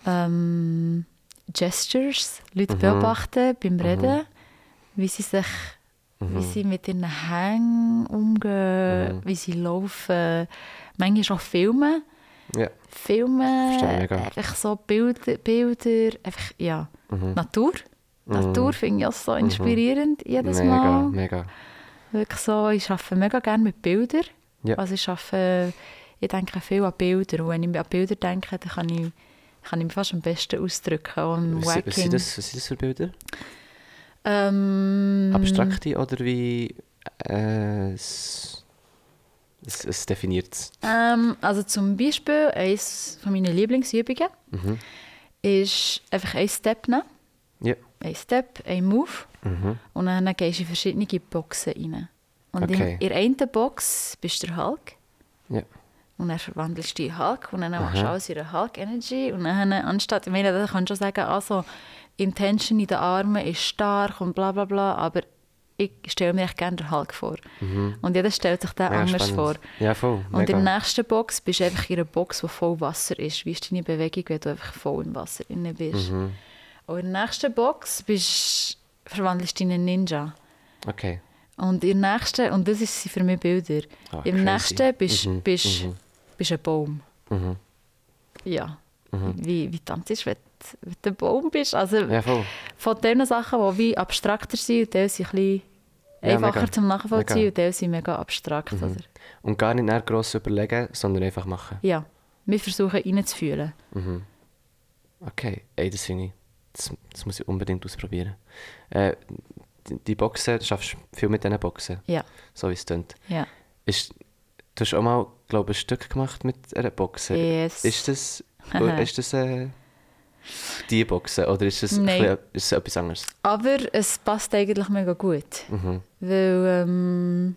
Ähm, Gestures, Leute Mhm. beobachten beim Reden, wie sie sich, wie Mhm. sie mit ihren Hängen umgehen, Mhm. wie sie laufen. Manchmal auch filmen. Ja. Filmen, mega. einfach so Bilder, Bilder einfach, ja. Mhm. Natur. Finde ich auch so inspirierend jedes Mega, Mal. mega. Wirklich so, ich arbeite mega gerne mit Bildern. Ja. Also ich arbeite, ich denke viel an Bilder. Und wenn ich an Bilder denke, dann kann ich, kann ich mich fast am besten ausdrücken. Im Was, was, sind das, was sind das für Bilder? Ähm, Abstrakte oder wie äh, es, es, definiert es? Ähm, also zum Beispiel, eines von meinen Lieblingsübungen Mhm. ist einfach ein Step nehmen. Ja. Ein Step, ein Move. Mhm. Und dann gehst du in verschiedene Boxen rein. Und Okay. in, in der einen Box bist du der Hulk. Ja. Und dann verwandelst du in Hulk und dann Aha. machst du alles in der Hulk-Energy. Und dann, anstatt, ich meine, da kannst du schon sagen, also, Intention in den Armen ist stark und bla bla bla, aber ich stelle mir echt gerne den Hulk vor. Und jeder stellt sich den Mega anders vor. spannend. Ja, voll. Und mega. in der nächsten Box bist du einfach in einer Box, die voll Wasser ist. Wie ist deine Bewegung, wenn du einfach voll im Wasser drin bist? Mhm. Und in der nächsten Box bist, verwandelst du in einen Ninja. Okay. Und in der nächsten, und das sind für mich Bilder, Ah, im crazy. nächsten bist du Mhm, bist, mhm. bist ein Baum. Mhm. Ja. Mhm. Wie, wie tanzt du, wenn du- ein Baum bist? Also Ja, voll. von den Sachen, die wie abstrakter sind, und die sind ein bisschen Ja, einfacher mega. zum Nachvollziehen Mega. und die sind mega abstrakt. Mhm. Oder? Und gar nicht gross überlegen, sondern einfach machen. Ja, wir versuchen reinzufühlen. Mhm. Okay, ey, das finde ich. Das, das muss ich unbedingt ausprobieren. Äh, die, die Boxen, du schaffst viel mit diesen Boxen, Ja, so wie es klingt. ja. Ist, du hast auch mal, glaube ich, ein Stück gemacht mit einer Boxe. Yes. Ist das, ist das äh, die Boxe oder ist das, bisschen- ist das etwas anderes? Aber es passt eigentlich mega gut. Mhm. Weil ähm,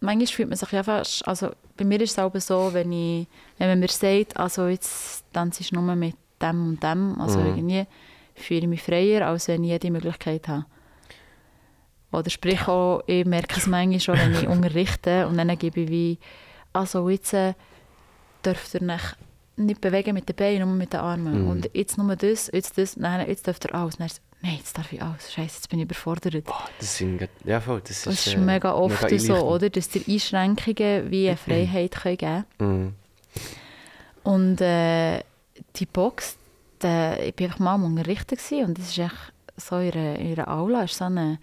manchmal fühlt man sich ja fast, also bei mir ist es auch so, wenn, ich, wenn man mir sagt, also jetzt tanze ich nur mit dem und dem, also Mhm. irgendwie fühle ich mich freier, als wenn ich jede Möglichkeit habe. Oder sprich auch, ich merke es manchmal schon, wenn ich unterrichte und dann gebe ich wie, also jetzt äh, dürft ihr euch nicht bewegen mit den Beinen, nur mit den Armen. Mhm. Und jetzt nur das, jetzt das, nein, jetzt dürft ihr alles. Dann nein, jetzt darf ich alles. Scheiße, jetzt bin ich überfordert. Boah, das sind, ja voll, das ist, Das ist äh, mega oft so, einleuchtend. oder? Dass dir Einschränkungen wie eine Freiheit können geben Mhm. Und äh, die Box, der, ich war einfach mal am Unterrichten gewesen, und das ist echt so in einer Aula, ist so eine,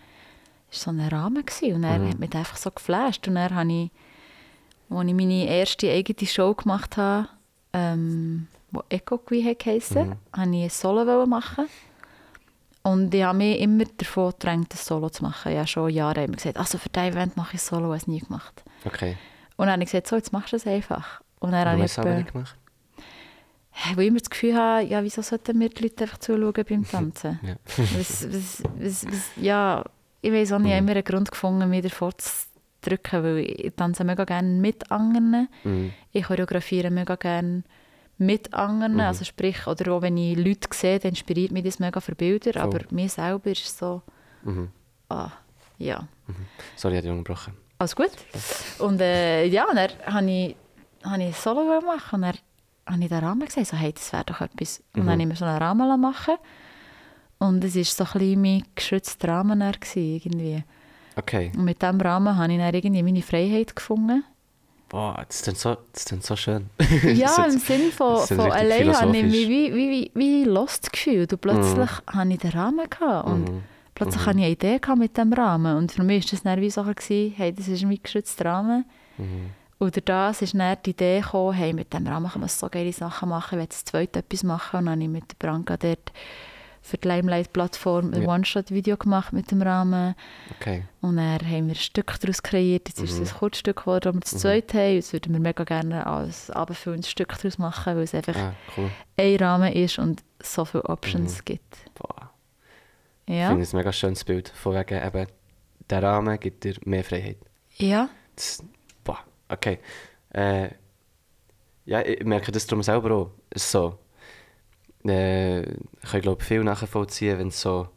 ist so ein Rahmen gewesen, und er Mhm. hat mich einfach so geflasht. Und dann habe ich, als ich meine erste eigene Show gemacht habe, ähm, die Echo geheissen, Mhm. habe ich ein Solo machen und ich habe mich immer davon gedrängt, ein Solo zu machen. Ja, schon Jahre immer gesagt, also für dieses Event mache ich ein Solo, habe es nie gemacht. Okay. Und dann habe ich gesagt, so, jetzt machst du es einfach. Und dann habe ich es etwa- nicht gemacht? Wo ich immer das Gefühl habe, ja, wieso sollten mir die Leute einfach zuschauen beim Tanzen? Ja. was, was, was, ja, ich weiß auch nicht, ich habe Mhm. immer einen Grund gefunden, mich davor zu drücken, weil ich tanze mega gerne mit anderen. Mhm. Ich choreografiere mega gerne mit anderen, Mhm. also sprich, oder auch wenn ich Leute sehe, dann inspiriert mich das mega für Bilder, Voll. aber mir selber ist so, Mhm. ah, ja, Sorry, ich habe dich unterbrochen. alles gut. Und äh, ja, und dann habe ich, habe ich Solo machen und dann habe ich den Rahmen gesehen, so, hey, das wäre doch etwas. Und Mhm. dann habe ich mir so einen Rahmen machen und es war so ein bisschen mein geschützter Rahmen irgendwie. Okay. Und mit diesem Rahmen habe ich dann irgendwie meine Freiheit gefunden. Boah, das klingt so, das klingt so schön. Ja, im ist- Sinn von, ist von allein habe ich mich wie, wie, wie, wie lost gefühlt. Und plötzlich hatte ich den Rahmen gehabt. Und Mhm. plötzlich Mhm. hatte ich eine Idee gehabt mit dem Rahmen. Und für mich war das dann wie so, gewesen, hey, das ist mein geschützter Rahmen. Mhm. Und durch das ist dann die Idee gekommen, hey, mit dem Rahmen kann man so geile Sachen machen, ich will das zweite etwas machen. Und dann habe ich mit der Branka dort für die Limelight-Plattform ein Ja. One-Shot-Video gemacht mit dem Rahmen. Okay. Und dann haben wir ein Stück daraus kreiert. Jetzt ist Mhm. es ein Kurzstück geworden, das wir zu Mhm. zweit haben. Jetzt würden wir mega gerne als abendfüllendes Stück daraus machen, weil es einfach Ah, cool. ein Rahmen ist und so viele Options Mhm. gibt. Boah. Ich Ja. finde es ein mega schönes Bild. Von wegen eben, der Rahmen gibt dir mehr Freiheit. ja. Das, okay. Äh, ja, ich merke das darum selber auch. So, äh, ich kann glaube viel nachvollziehen, wenn so...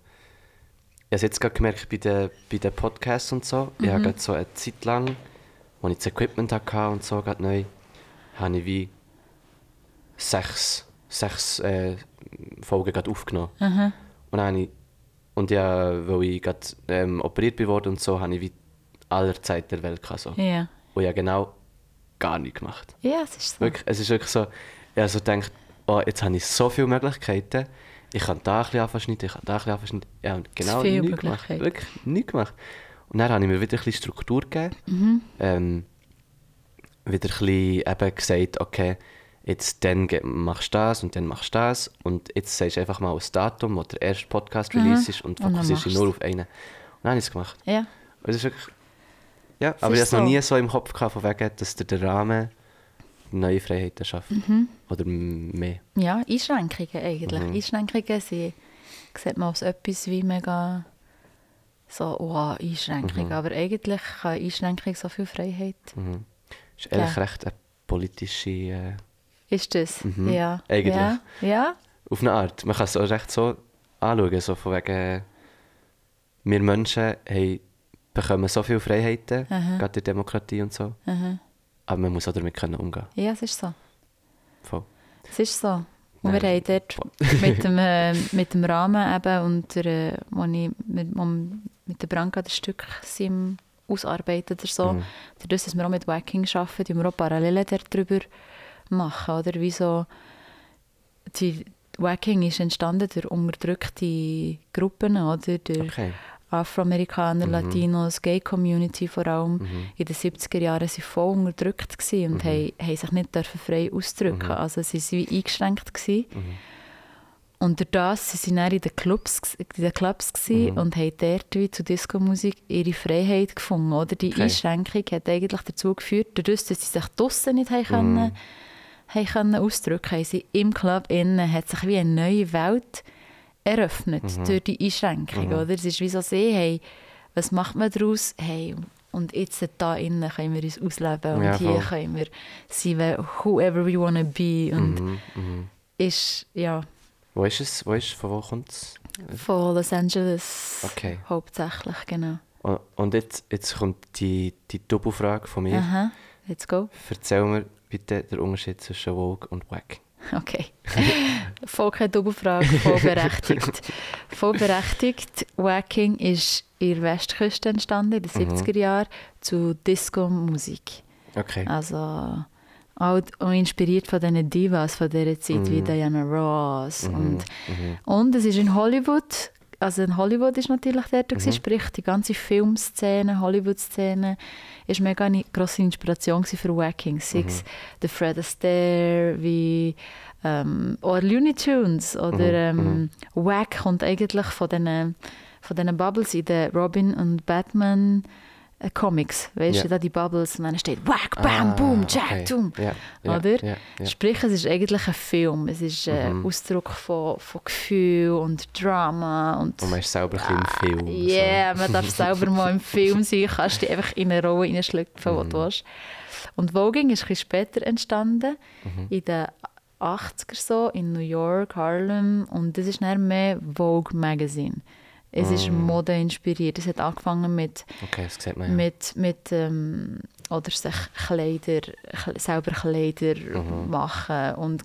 Ich habe es jetzt gerade gemerkt bei den, bei den Podcasts und so. Ich habe gerade so eine Zeit lang, als ich das Equipment hatte und so, gerade neu, habe ich wie sechs, sechs äh, Folgen gerade aufgenommen. Aha. Und dann habe ich, und ja, weil ich gerade ähm, operiert bin worden und so, habe ich wie aller Zeit der Welt gehabt, so. Ja. Und ich habe genau gar nichts gemacht. Ja, es ist so. Wirklich, es ist wirklich so, ich habe so gedacht, oh, jetzt habe ich so viele Möglichkeiten. Ich kann da ein bisschen anfangen ich kann da ein bisschen anfangen. Ich habe genau nichts gemacht. Wirklich nichts gemacht. Und dann habe ich mir wieder ein bisschen Struktur gegeben. Mhm. Ähm, wieder ein bisschen eben gesagt, okay, jetzt dann machst du das und dann machst du das. Und jetzt sagst du einfach mal ein Datum, wo der erste Podcast-Release ist und Mhm. Und dann fokussierst dich nur auf einen. Und dann habe ich es gemacht. Ja. Und es ist wirklich... Ja, aber ich hatte es noch so. nie so im Kopf gehabt, von wegen, dass der Rahmen neue Freiheiten schafft. Mhm. Oder mehr. Ja, Einschränkungen eigentlich. Mhm. Einschränkungen sind, sieht man als etwas wie mega so, oh, Einschränkung. Mhm. Aber eigentlich kann Einschränkung so viel Freiheit. Mhm. Ist ehrlich Ja. recht eine politische... Äh, Ist das? Mhm. Ja. Eigentlich. Ja. ja. auf eine Art. Man kann es auch recht so anschauen, so von wegen... Wir Menschen haben, bekommen so viele Freiheiten, Aha. gerade der Demokratie und so. Aha. Aber man muss auch damit können umgehen. Ja, es ist so. Voll. Es ist so. Und Nein. wir haben dort mit dem, äh, mit dem Rahmen eben und der, äh, wo ich mit, wo mit der Branka das Stück sind ausarbeiten oder so, Mhm. dadurch, dass wir auch mit Wacking arbeiten, tun wir auch Parallelen darüber machen, oder? Wie so die Wacking ist entstanden durch unterdrückte Gruppen, oder? Durch Okay. Afroamerikaner, Mhm. Latinos, Gay-Community vor allem. Mhm. In den 70er Jahren waren sie voll unterdrückt und Mhm. haben, haben sich nicht dürfen frei ausdrücken Mhm. Also sie waren wie eingeschränkt. Gewesen. Mhm. Und durch das sind sie dann in den Clubs, in den Clubs Mhm. und haben dort wie zu Disco-Musik ihre Freiheit gefunden. Oder? Die Okay. Einschränkung hat eigentlich dazu geführt, dadurch, dass sie sich draussen nicht Mhm. können, haben können ausdrücken haben sie im Club innen hat sich wie eine neue Welt eröffnet Mhm. durch die Einschränkung. Mhm. Oder? Es ist wie so sehen, hey, was macht man daraus? Hey, und jetzt da innen können wir uns ausleben und Ja, hier können wir sein, wer- whoever we wanna be. Und Mhm. Mhm. ist, ja, Wo ist es? Wo ist, von wo kommt es? von Los Angeles Okay. hauptsächlich, genau. Und- Und jetzt, jetzt kommt die, die Doppelfrage von mir. Aha, let's go. Erzähl mir bitte den Unterschied zwischen Vogue und Wack. Okay. voll keine Doppelfrage, voll berechtigt. voll berechtigt. Wacking ist in der Westküste entstanden, in den Mhm. 70er Jahren, zu Disco-Musik. Okay. Also auch, inspiriert von diesen Divas von dieser Zeit, Mhm. wie Diana Ross. Mhm. Und, Mhm. und es ist in Hollywood, also in Hollywood ist natürlich dort, gewesen, Mhm. sprich die ganze Filmszene, Hollywood-Szene, ist mega eine grosse Inspiration für Wacking. Es Mhm. der Fred Astaire, wie ähm, oder Looney Tunes oder Mhm. ähm, Wack kommt eigentlich von diesen von diesen Bubbles in den Robin und Batman äh, Comics, weißt Ja. du, da die Bubbles und dann steht Wack, Bam, Ah, Boom, Jack, okay. Doom. Ja, ja, Oder? Ja, ja. Sprich, es ist eigentlich ein Film. Es ist ein Mhm. Ausdruck von, von Gefühl und Drama. Und Und man ist selber ein bisschen im Film. yeah, man darf selber mal im Film sein, kannst dich einfach in eine Rolle hineinschlüpfen, die Mhm. du willst. Und Voging ist ein bisschen später entstanden, Mhm. in den 80er so, in New York, Harlem. Und das ist dann mehr Vogue Magazine. Es ist Mhm. Mode inspiriert. Es hat angefangen mit. Okay, das man ja. mit, mit ähm, oder sich Kleider, Kle- selber Kleider Mhm. machen und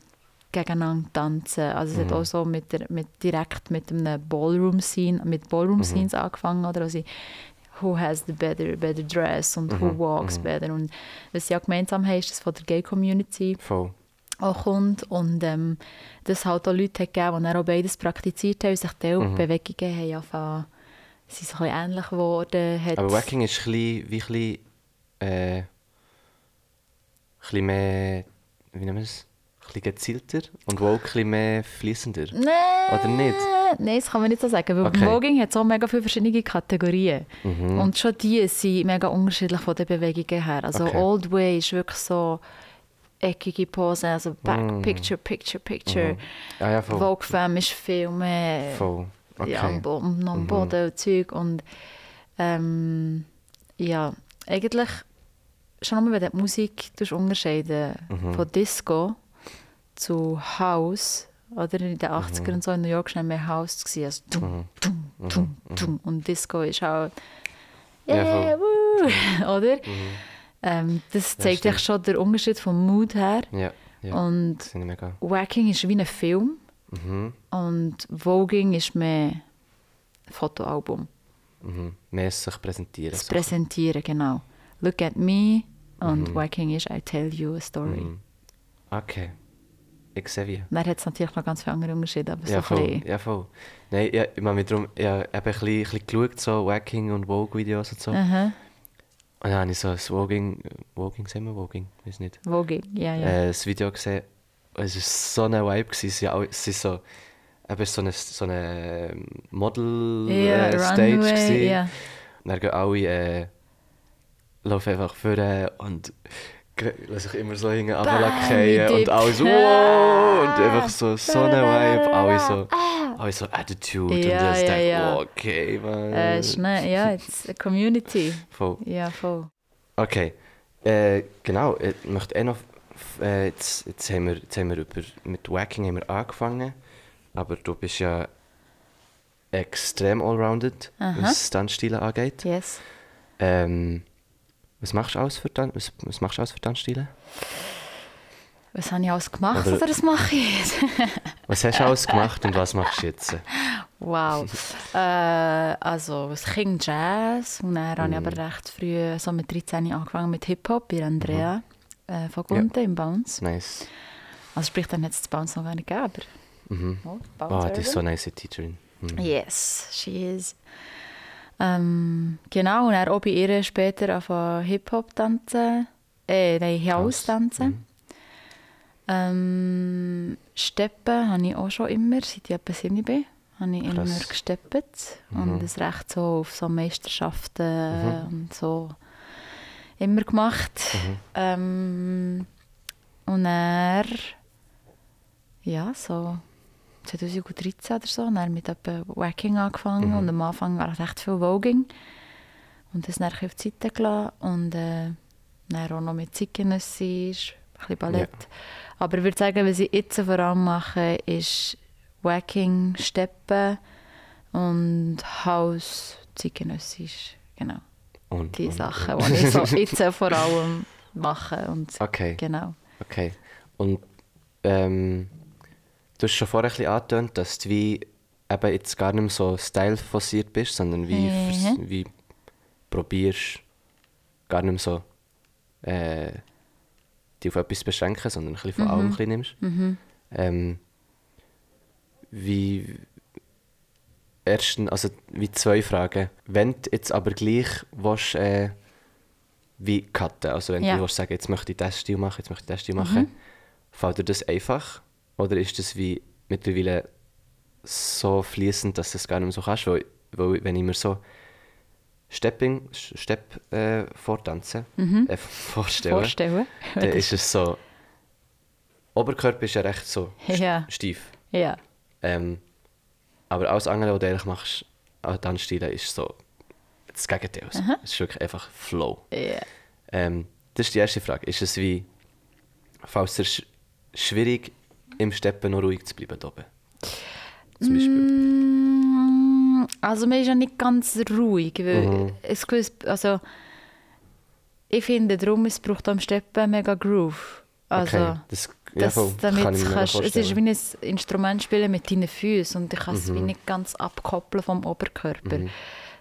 gegeneinander tanzen. Also es hat Mhm. auch so mit, der, mit direkt mit einem Ballroom-Scene, mit Mhm. Ballroom-Scenes angefangen, oder? Also who has the better, better dress und who Mhm, walks mhm. better. Und was sie auch gemeinsam haben, ist, dass von der Gay-Community Voll. Auch kommt und ähm, dass halt auch Leute hat gegeben, die dann auch beides praktiziert haben und sich die Mhm. Bewegungen haben angefangen, sie sind so ein ähnlich geworden. Hat, Aber Wacking ist ein bisschen, wie ein bisschen, äh, ein bisschen mehr, wie nennen wir es? Bisschen gezielter und ein bisschen mehr fließender. Nee, Oder nicht? nein, das kann man nicht so sagen, weil Okay. Voging hat so mega viele verschiedene Kategorien. Mhm. Und schon die sind mega unterschiedlich von den Bewegungen her. Also Okay. Old Way ist wirklich so eckige Pose, also Back, Mhm. Picture, Picture, Picture. Ah ja, voll. Vogue Femme ist viel mehr voll. Okay. ja, am, Bo am Mhm. Boden und Zeug. Und ähm, ja, eigentlich schon nur, wenn du die Musik unterscheiden Mhm. von Disco zu House, oder in den 80ern und so in New York war mehr House, gewesen, also tum, tum, tum, tum. und Disco ist auch Ja, yeah, woo, oder? Ähm, das zeigt echt schon den Unterschied vom Mood her. Ja, ja. Und. Wacking ist wie ein Film Mhm. und Voging ist mehr ein Fotoalbum. Mhm. Mehr sich präsentieren. Das so. Präsentieren, genau. Look at me und Mhm. Wacking ist I tell you a story. Mhm. Okay. Ich sehe wie. Dann hat es natürlich noch ganz viele andere Unterschiede, aber so Ja, ein voll. bisschen. Ja, voll. Nein, ja, ich darum, ich habe ein bisschen, ein bisschen geschaut, so Wacking und Vogue-Videos und so. Aha. Und dann habe ich so ein Voging, Voging, sagen wir Voging? Weiß nicht. Voging, ja, ja. Äh, das Video gesehen. Es war so ein Vibe. gewesen. Sie, alle- sie so, eben so eine, so eine Model-Stage. ja, äh, ja. Und dann gehen alle äh, laufen einfach vorne und lassen sich immer so hinten runterfallen und alle so wow und einfach so so eine Vibe, alle so, alle so Attitude und Ja, ich ja, denke, ja. oh, okay, man. Äh, schnell, ja, it's a community. Voll. Ja, voll. Okay, äh, genau, ich möchte eh noch, äh, jetzt, jetzt, haben wir, jetzt haben wir über, mit Wacking haben wir angefangen, aber du bist ja extrem allrounded, Aha. was Tanzstile angeht. Yes. Ähm, was machst du alles für, Tan was, was machst du alles für Tanzstile? Was habe ich alles gemacht Oder- oder das mache ich jetzt? Was hast du alles gemacht und was machst du jetzt? Wow. äh, also, als Kind Jazz und dann habe ich Mhm. aber recht früh, so mit 13 angefangen mit Hip-Hop bei Andrea äh, von Gunten im Bounce. Nice. Also sprich, dann hat es das Bounce noch gar nicht gegeben, aber Mhm. oh, Oh, die ist so eine nice Teacherin. Mhm. Yes, she is. Ähm, genau, und dann auch bei ihr später angefangen Hip-Hop tanzen. Äh, nein, House tanzen. Mhm. Ähm, Steppen habe ich auch schon immer, seit ich etwa 7 bin. Habe ich immer Krass. gesteppt. Mhm. Und das recht so auf so Meisterschaften und so immer gemacht. Mhm. Ähm, und er ja, so 2013 oder so, dann mit etwa Wacking angefangen Mhm. und am Anfang war recht viel Voging. Und das dann auf die Seite gelassen und äh, dann auch noch mit Zeitgenössisch, ein bisschen Ballett. Aber ich würde sagen, was ich jetzt vor allem mache, ist Wacking, Steppen und House, Zeitgenössisch, genau. Und, Die und, Sachen, und. die ich so jetzt vor allem mache und Okay, genau. okay. Und ähm, du hast schon vorher ein bisschen angetönt, dass du wie eben jetzt gar nicht mehr so style-fossiert bist, sondern wie, Mhm. wie probierst gar nicht mehr so äh, dich auf etwas beschränken, sondern ein bisschen von Mhm. allem ein bisschen nimmst. Mhm. Ähm, wie ersten, also wie zwei Fragen. Wenn du jetzt aber gleich willst, äh, wie cutten, also wenn Ja. du willst sagen, jetzt möchte ich das Stil machen, jetzt möchte ich das Stil machen, Mhm. fällt dir das einfach? Oder ist das wie mittlerweile so fließend, dass du es gar nicht mehr so kannst? Weil, weil wenn ich mir so Stepping, Stepp äh, vortanze, äh, vorstelle, Vorstellen. dann ist es so, Oberkörper ist ja recht so Ja. steif. Ja. Ähm, aber alles andere, was du eigentlich machst, an Tanzstilen, ist so das Gegenteil. Also, Es ist wirklich einfach Flow. Ja. Ähm, das ist die erste Frage. Ist es wie, falls es sch schwierig im Steppen noch ruhig zu bleiben oben? Zum Beispiel. Mm, Also man ist ja nicht ganz ruhig, weil Mhm. es gewiss, also ich finde darum, es braucht am Steppen mega Groove. Also okay. Das, ja, das, damit kann ich kannst, es ist wie ein Instrument spielen mit deinen Füßen und ich kann es Mhm. wie nicht ganz abkoppeln vom Oberkörper.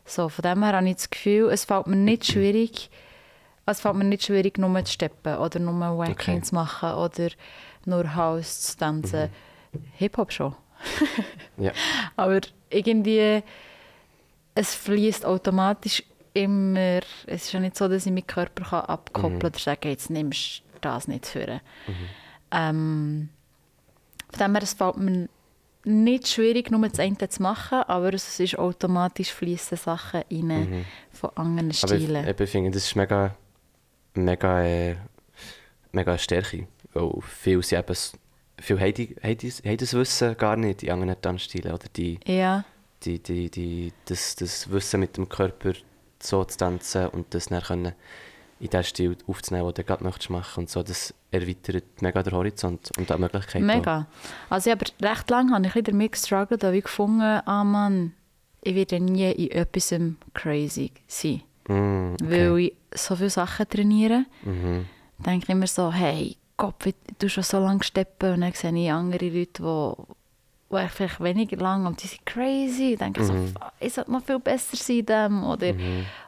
So, von dem her habe ich das Gefühl, es fällt mir nicht schwierig, es fällt mir nicht schwierig, nur zu steppen oder nur Wacking Okay. Mhm. zu machen oder nur House zu tanzen. Hip-Hop schon. Ja. Aber irgendwie, es fließt automatisch immer. Es ist ja nicht so, dass ich meinen Körper kann abkoppeln kann oder sagen, jetzt nimmst du das nicht für. Ähm, von dem her, es fällt mir nicht schwierig, nur das eine zu machen, aber es ist automatisch fließen Sachen rein Mhm. von anderen Aber ich, Stilen. ich finde, das ist mega, mega, äh, mega Stärke. Weil viele, sind eben, viele haben, die, haben, die, haben das Wissen gar nicht, die anderen Tanzstilen. Oder die, ja, die, die, die, das, das Wissen mit dem Körper so zu tanzen und das dann können in den Stil aufzunehmen, den du gerade möchtest machen. Und so, das erweitert mega den Horizont und auch die Möglichkeiten. mega. Also ich aber recht lange habe ich ein damit gestruggelt, da habe ich gefunden, ah Mann, ich werde nie in etwas crazy sein. Auch. Mm, okay. Weil ich so viele Sachen trainiere, Mhm. denke ich immer so, hey, Gott, wie- du schon so lange steppen und dann sehe ich andere Leute, die eigentlich vielleicht weniger lang und die sind crazy. Ich denke so, «Fuck, ich sollte noch viel besser sein in dem oder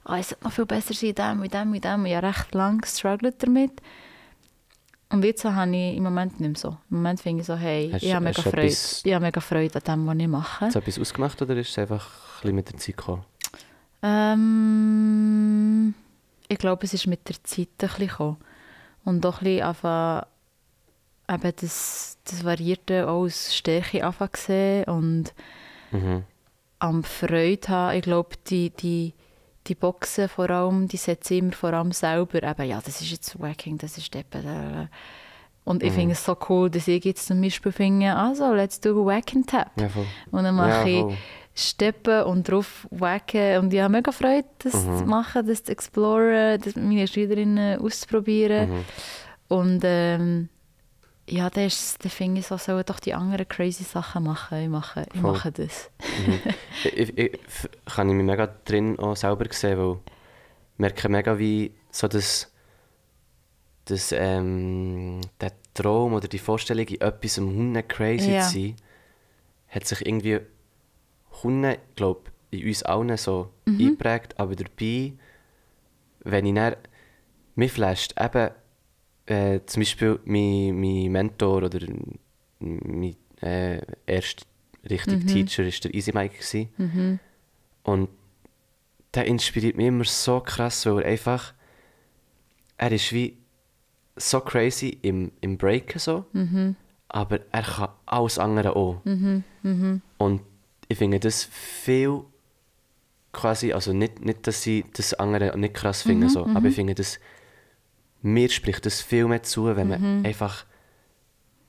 «Ah, ich sollte noch viel besser sein in dem, in dem, in dem. Ich habe recht lange gestruggelt damit. Und jetzt habe ich im Moment nicht mehr so. Im Moment finde ich so, hey, Hast- ich habe mega Freude. etwas- Ich habe mega Freude an dem, was ich mache. Hast du etwas ausgemacht oder ist es einfach ein bisschen mit der Zeit gekommen? Ähm, ich glaube, es ist mit der Zeit ein bisschen gekommen. Und auch ein bisschen einfach eben das, das Variierte auch als Stärke anfangen sehen und Mhm. am Freude haben. Ich glaube, die, die, die Boxen vor allem, die setzen immer vor allem selber. Eben, ja, das ist jetzt Wacking, das ist eben... Äh. Und ich finde es so cool, dass ich jetzt zum Beispiel finde, also, let's do a Wack and Tap. Ja. Und dann mache Ja, ich. Steppen und drauf wacken. Und ich habe mega Freude, das Mhm. zu machen, das zu exploren, das mit meinen Schülerinnen auszuprobieren. Mhm. Und ähm, ja, dann, ist- dann finde ich so, sollen doch die anderen crazy Sachen machen. Ich mache, ich Voll. mache das. Mhm. ich, ich, kann ich mich mega drin auch selber sehen, weil ich merke mega, wie so das, das ähm, der Traum oder die Vorstellung, in etwas am Hunde crazy Ja. zu sein, hat sich irgendwie Hunde, glaube in uns allen so Mhm. eingeprägt, aber dabei, wenn ich dann, mir flasht eben äh, zum Beispiel mein, mein Mentor oder mein äh, erster richtiger Teacher war der Easy Mike. gewesen. Und der inspiriert mich immer so krass, weil er einfach, er ist wie so crazy im, im Breaken so, aber er kann alles andere auch. Und ich finde das viel quasi, also nicht, nicht dass ich das andere nicht krass finde, so, aber ich finde das, mir spricht das viel mehr zu, wenn man einfach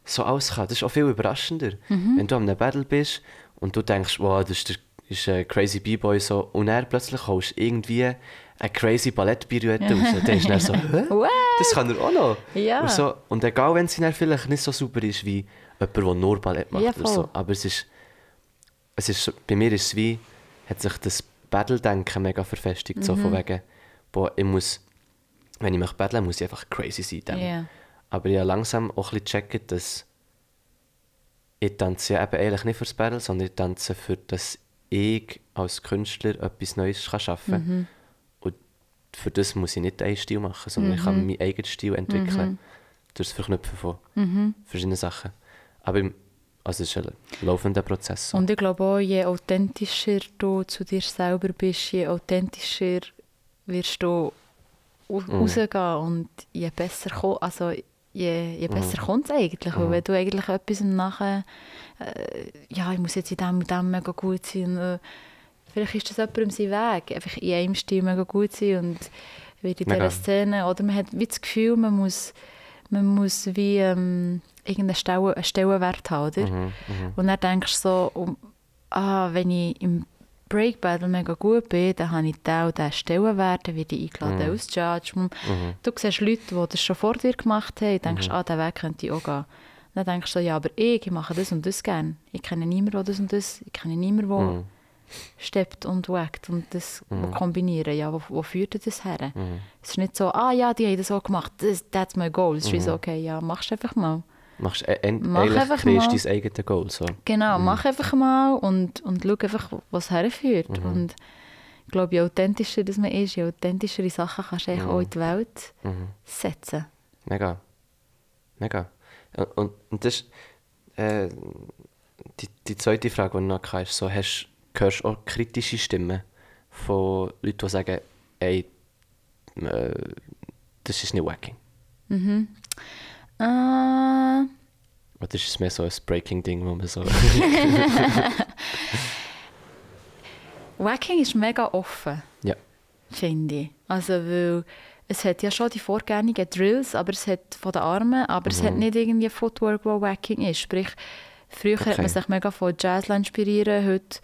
so alles kann. Das ist auch viel überraschender. Wenn du an einem Battle bist und du denkst, wow, das ist, der, ist ein crazy B-Boy so, und er plötzlich holst irgendwie eine crazy Ballettpirouette raus. Dann ist er so, hä? What? Das kann er auch noch. Ja. Und, so, und egal, wenn sie dann vielleicht nicht so super ist wie jemand, der nur Ballett macht. Ja, oder so. Aber es ist, es ist, bei mir ist es wie, hat sich das Battle-Denken mega verfestigt. So von Mhm. wegen, boah, ich muss, wenn ich mich battle, muss ich einfach crazy sein. Dann. Ja. Aber ich habe langsam auch ein bisschen gecheckt, dass ich tanze ja eben eigentlich nicht fürs Battle, sondern ich tanze für, dass ich als Künstler etwas Neues kann schaffen kann. Und für das muss ich nicht einen Stil machen, sondern ich kann meinen eigenen Stil entwickeln. Durch das Verknüpfen von verschiedenen Sachen. Aber im- also es ist ein laufender Prozess. Und ich glaube auch, je authentischer du zu dir selber bist, je authentischer wirst du Mhm. rausgehen und je besser kommt, also je, je besser Mhm. kommt es eigentlich. Weil wenn du eigentlich etwas nachher, äh, ja, ich muss jetzt in dem und dem mega gut sein, äh, vielleicht ist das jemandem sein Weg, einfach in einem Stil mega gut sein und wie in dieser Szene, oder man hat wie das Gefühl, man muss, man muss wie ähm, irgendeinen Stellen, einen Stellenwert haben, oder? Mhm, mhm. Und dann denkst du so, um, ah, wenn ich im Break Battle mega gut bin, dann habe ich den und den Stellenwert, dann werde ich eingeladen als Judge. Und Mhm. Du siehst Leute, die das schon vor dir gemacht haben, und denkst, ah, den Weg könnte ich auch gehen. Dann denkst du so, ja, aber ich, ich mache das und das gerne. Ich kenne niemanden, der das und das, ich kenne niemanden, der Mhm. steppt und wackt und das Mhm. kombinieren. Ja, wo, wo führt das her? Mhm. Es ist nicht so, ah ja, die haben das so gemacht, das, that's my goal. Es ist Mhm. so, okay, ja, machst einfach mal. Machst, äh, end, Mach einfach kreierst mal. dein eigenes Goal. So. Genau, Mhm. mach einfach mal und, und schau einfach, was herführt. Und ich glaube, je authentischer das man ist, je authentischere Sachen kannst du eigentlich auch in die Welt Mhm. setzen. Mega. Mega. Und, und, und das ist, äh, die, die zweite Frage, die ich noch hatte, ist so, hast, hörst du auch kritische Stimmen von Leuten, die sagen, ey, äh, das ist nicht Wacking. Ist es mehr so ein Breaking-Ding, wo man so... Wacking ist mega offen, ja. finde ich. Also, weil es hat ja schon die vorgängigen Drills, aber es hat von den Armen, aber es hat Mhm. nicht irgendwie Footwork, wo Wacking ist. Sprich, früher hat Okay. man sich mega von Jazz inspirieren heute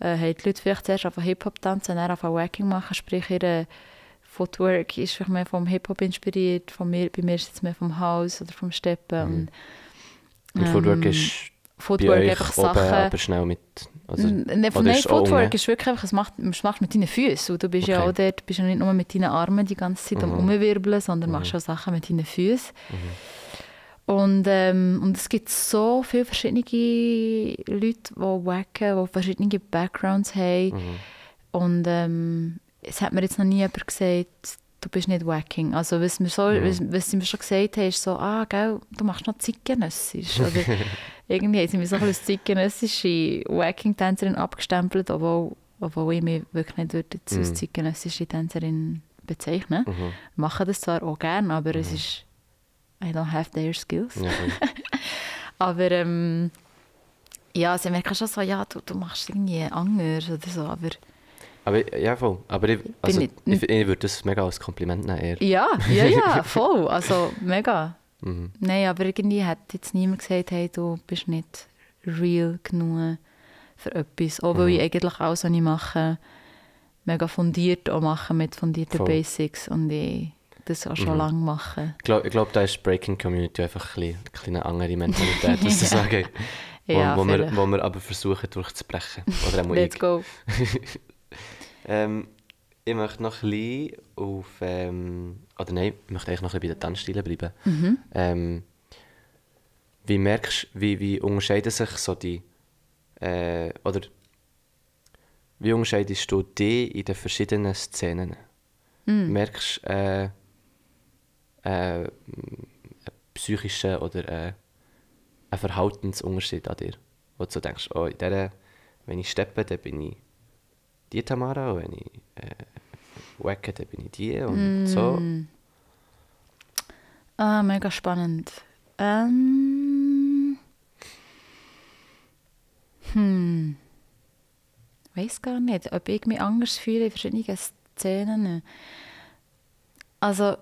äh, haben die Leute vielleicht zuerst auf Hip-Hop tanzen, dann auf Wacking machen, sprich ihre Footwork ist vielleicht mehr vom Hip-Hop inspiriert, von mir, bei mir ist es mehr vom House oder vom Steppen. Mhm. Und Footwork Ähm, ist Footwork bei euch einfach oben, Sachen... aber schnell mit... Also, N- Nein, oder nein Footwork unten? ist wirklich einfach, es macht, es machst mit deinen Füßen. Und du bist ja Okay. auch dort, du bist ja nicht nur mit deinen Armen die ganze Zeit am Mhm. Umwirbeln, sondern Mhm. machst auch Sachen mit deinen Füßen. Mhm. Und, ähm, und es gibt so viele verschiedene Leute, die wacken, die verschiedene Backgrounds haben. Mhm. Und ähm, es hat mir jetzt noch nie jemand gesagt, du bist nicht wacking. Also was, mir so, Mhm. was, was sie mir schon gesagt haben, ist so, ah, gell, du machst noch zeitgenössisch. Oder irgendwie haben sie mich so ein bisschen als zeitgenössische Wacking-Tänzerin abgestempelt, obwohl, obwohl ich mich wirklich nicht würde jetzt als Mhm. zeitgenössische Tänzerin bezeichnen Mhm. mache das zwar auch gerne, aber es Mhm. ist I don't have their skills. Ja. Aber ähm, ja, sie merken schon so, ja, du, du machst irgendwie anders oder so, aber aber ja, voll. Aber ich, also, ich- ich, ich, würde das mega als Kompliment nehmen eher. ja, ja, ja, voll, also mega. Mhm. Nein, aber irgendwie hat jetzt niemand gesagt, hey, du bist nicht real genug für etwas. Auch weil Mhm. ich eigentlich alles, was ich mache, mega fundiert auch mache mit fundierten Voll. Basics und ich das auch schon Mhm. lange mache. Ich glaube, glaub, da ist Breaking Community einfach ein bisschen, ein bisschen eine andere Mentalität, was das Ja. angeht. Wo, Ja, wo, wir, vielleicht. wo wir aber versuchen durchzubrechen. Oder Let's go. Ähm, ich möchte noch ein bisschen auf... Ähm, oder nein, ich möchte eigentlich noch ein bisschen bei den Tanzstilen bleiben. Mhm. Ähm, wie merkst wie, wie unterscheiden sich so die... Äh, oder wie unterscheidest du die in den verschiedenen Szenen? Mhm. Merkst du äh, äh, einen psychischen oder äh, einen Verhaltensunterschied an dir? Wo du so denkst, oh, in dieser, wenn ich steppe, dann bin ich die Tamara, und wenn ich wacke, dann bin ich die und so. Ah, mega spannend. Ähm. Hm. Weiß gar nicht, ob ich mich anders fühle in verschiedenen Szenen. Also,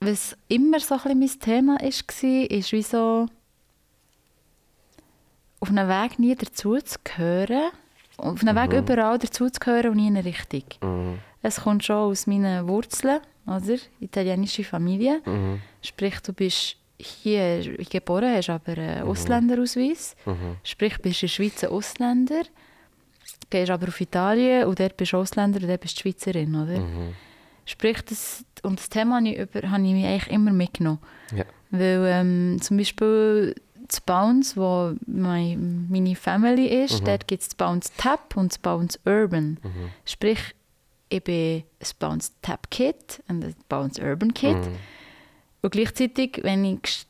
was immer so ein bisschen mein Thema war, ist wie so auf einem Weg nie dazu zu gehören. Auf einem Weg Mhm. überall dazu zu gehören und nie in eine Richtung. Mhm. Es kommt schon aus meinen Wurzeln, oder? Italienische Familie. Mhm. Sprich, du bist hier geboren, hast aber einen Ausländerausweis. Mhm. Sprich, bist in der Schweiz ein Ausländer, gehst aber auf Italien und dort bist du Ausländer und dort bist du Schweizerin, oder? Mhm. Sprich, das, und das Thema habe ich, über, habe ich mich eigentlich immer mitgenommen. Ja. Weil ähm, zum Beispiel das Bounce, wo mein, meine Family ist, Mhm. dort gibt es das Bounce Tap und das Bounce Urban. Mhm. Sprich, ich bin ein Bounce Tap Kid und ein Bounce Urban Kid. Mhm. Und gleichzeitig, wenn ich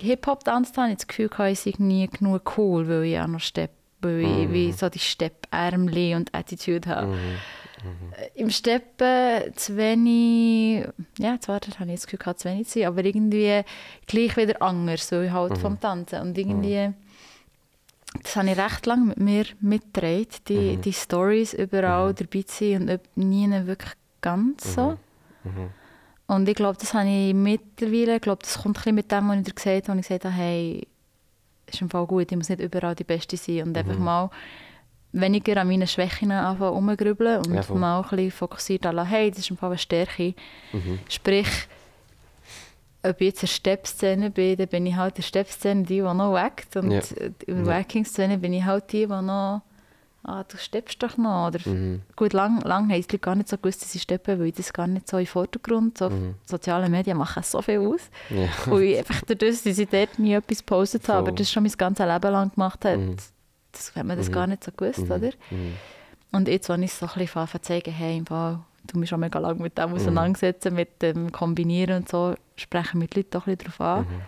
Hip-Hop tanzt habe, ich das Gefühl, gehabt, ich sei nie genug cool, weil ich auch noch Stepp, weil ich Mhm. wie so die Steppärmli und Attitude habe. Mhm. Im Steppen zu wenig, ja, zwar habe ich das Gefühl zu wenig zu sein, aber irgendwie gleich wieder anders, weil ich halt Mhm. vom Tanzen und irgendwie, das habe ich recht lange mit mir mitgetragen, die, Mhm. die Stories überall Mhm. dabei zu sein und nie wirklich ganz so. Mhm. Und ich glaube, das habe ich mittlerweile, ich glaube, das kommt ein bisschen mit dem, was ich dir gesagt habe, wo ich gesagt habe, hey, ist im Fall gut, ich muss nicht überall die Beste sein und einfach Mhm. mal weniger an meinen Schwächen anfangen rumgrübeln und Ja, mal ein bisschen fokussiert an, hey, das ist Fall eine Stärke. Mhm. Sprich, ob ich jetzt in der Step-Szene bin, dann bin ich halt in der Step-Szene die, die noch wackt und Ja. in der. Wacking-Szene bin ich halt die, die noch ah, du steppst doch noch. Oder Mhm. Gut, lang, lang haben die Leute gar nicht so gewusst, dass sie steppen, weil ich das gar nicht so im Vordergrund, so Mhm. soziale Medien machen so viel aus. Ja. Und ich einfach dadurch, dass ich dort nie etwas gepostet habe, aber das schon mein ganzes Leben lang gemacht hat, Mhm. Das hat man das Mhm. gar nicht so gewusst, Mhm. oder? Mhm. Und jetzt, wenn ich es so ein bisschen zeigen, hey, im Fall, du mich schon mega lange mit Mhm. dem auseinandersetzen, mit dem Kombinieren und so, sprechen mit Leuten doch ein bisschen darauf an. Mhm.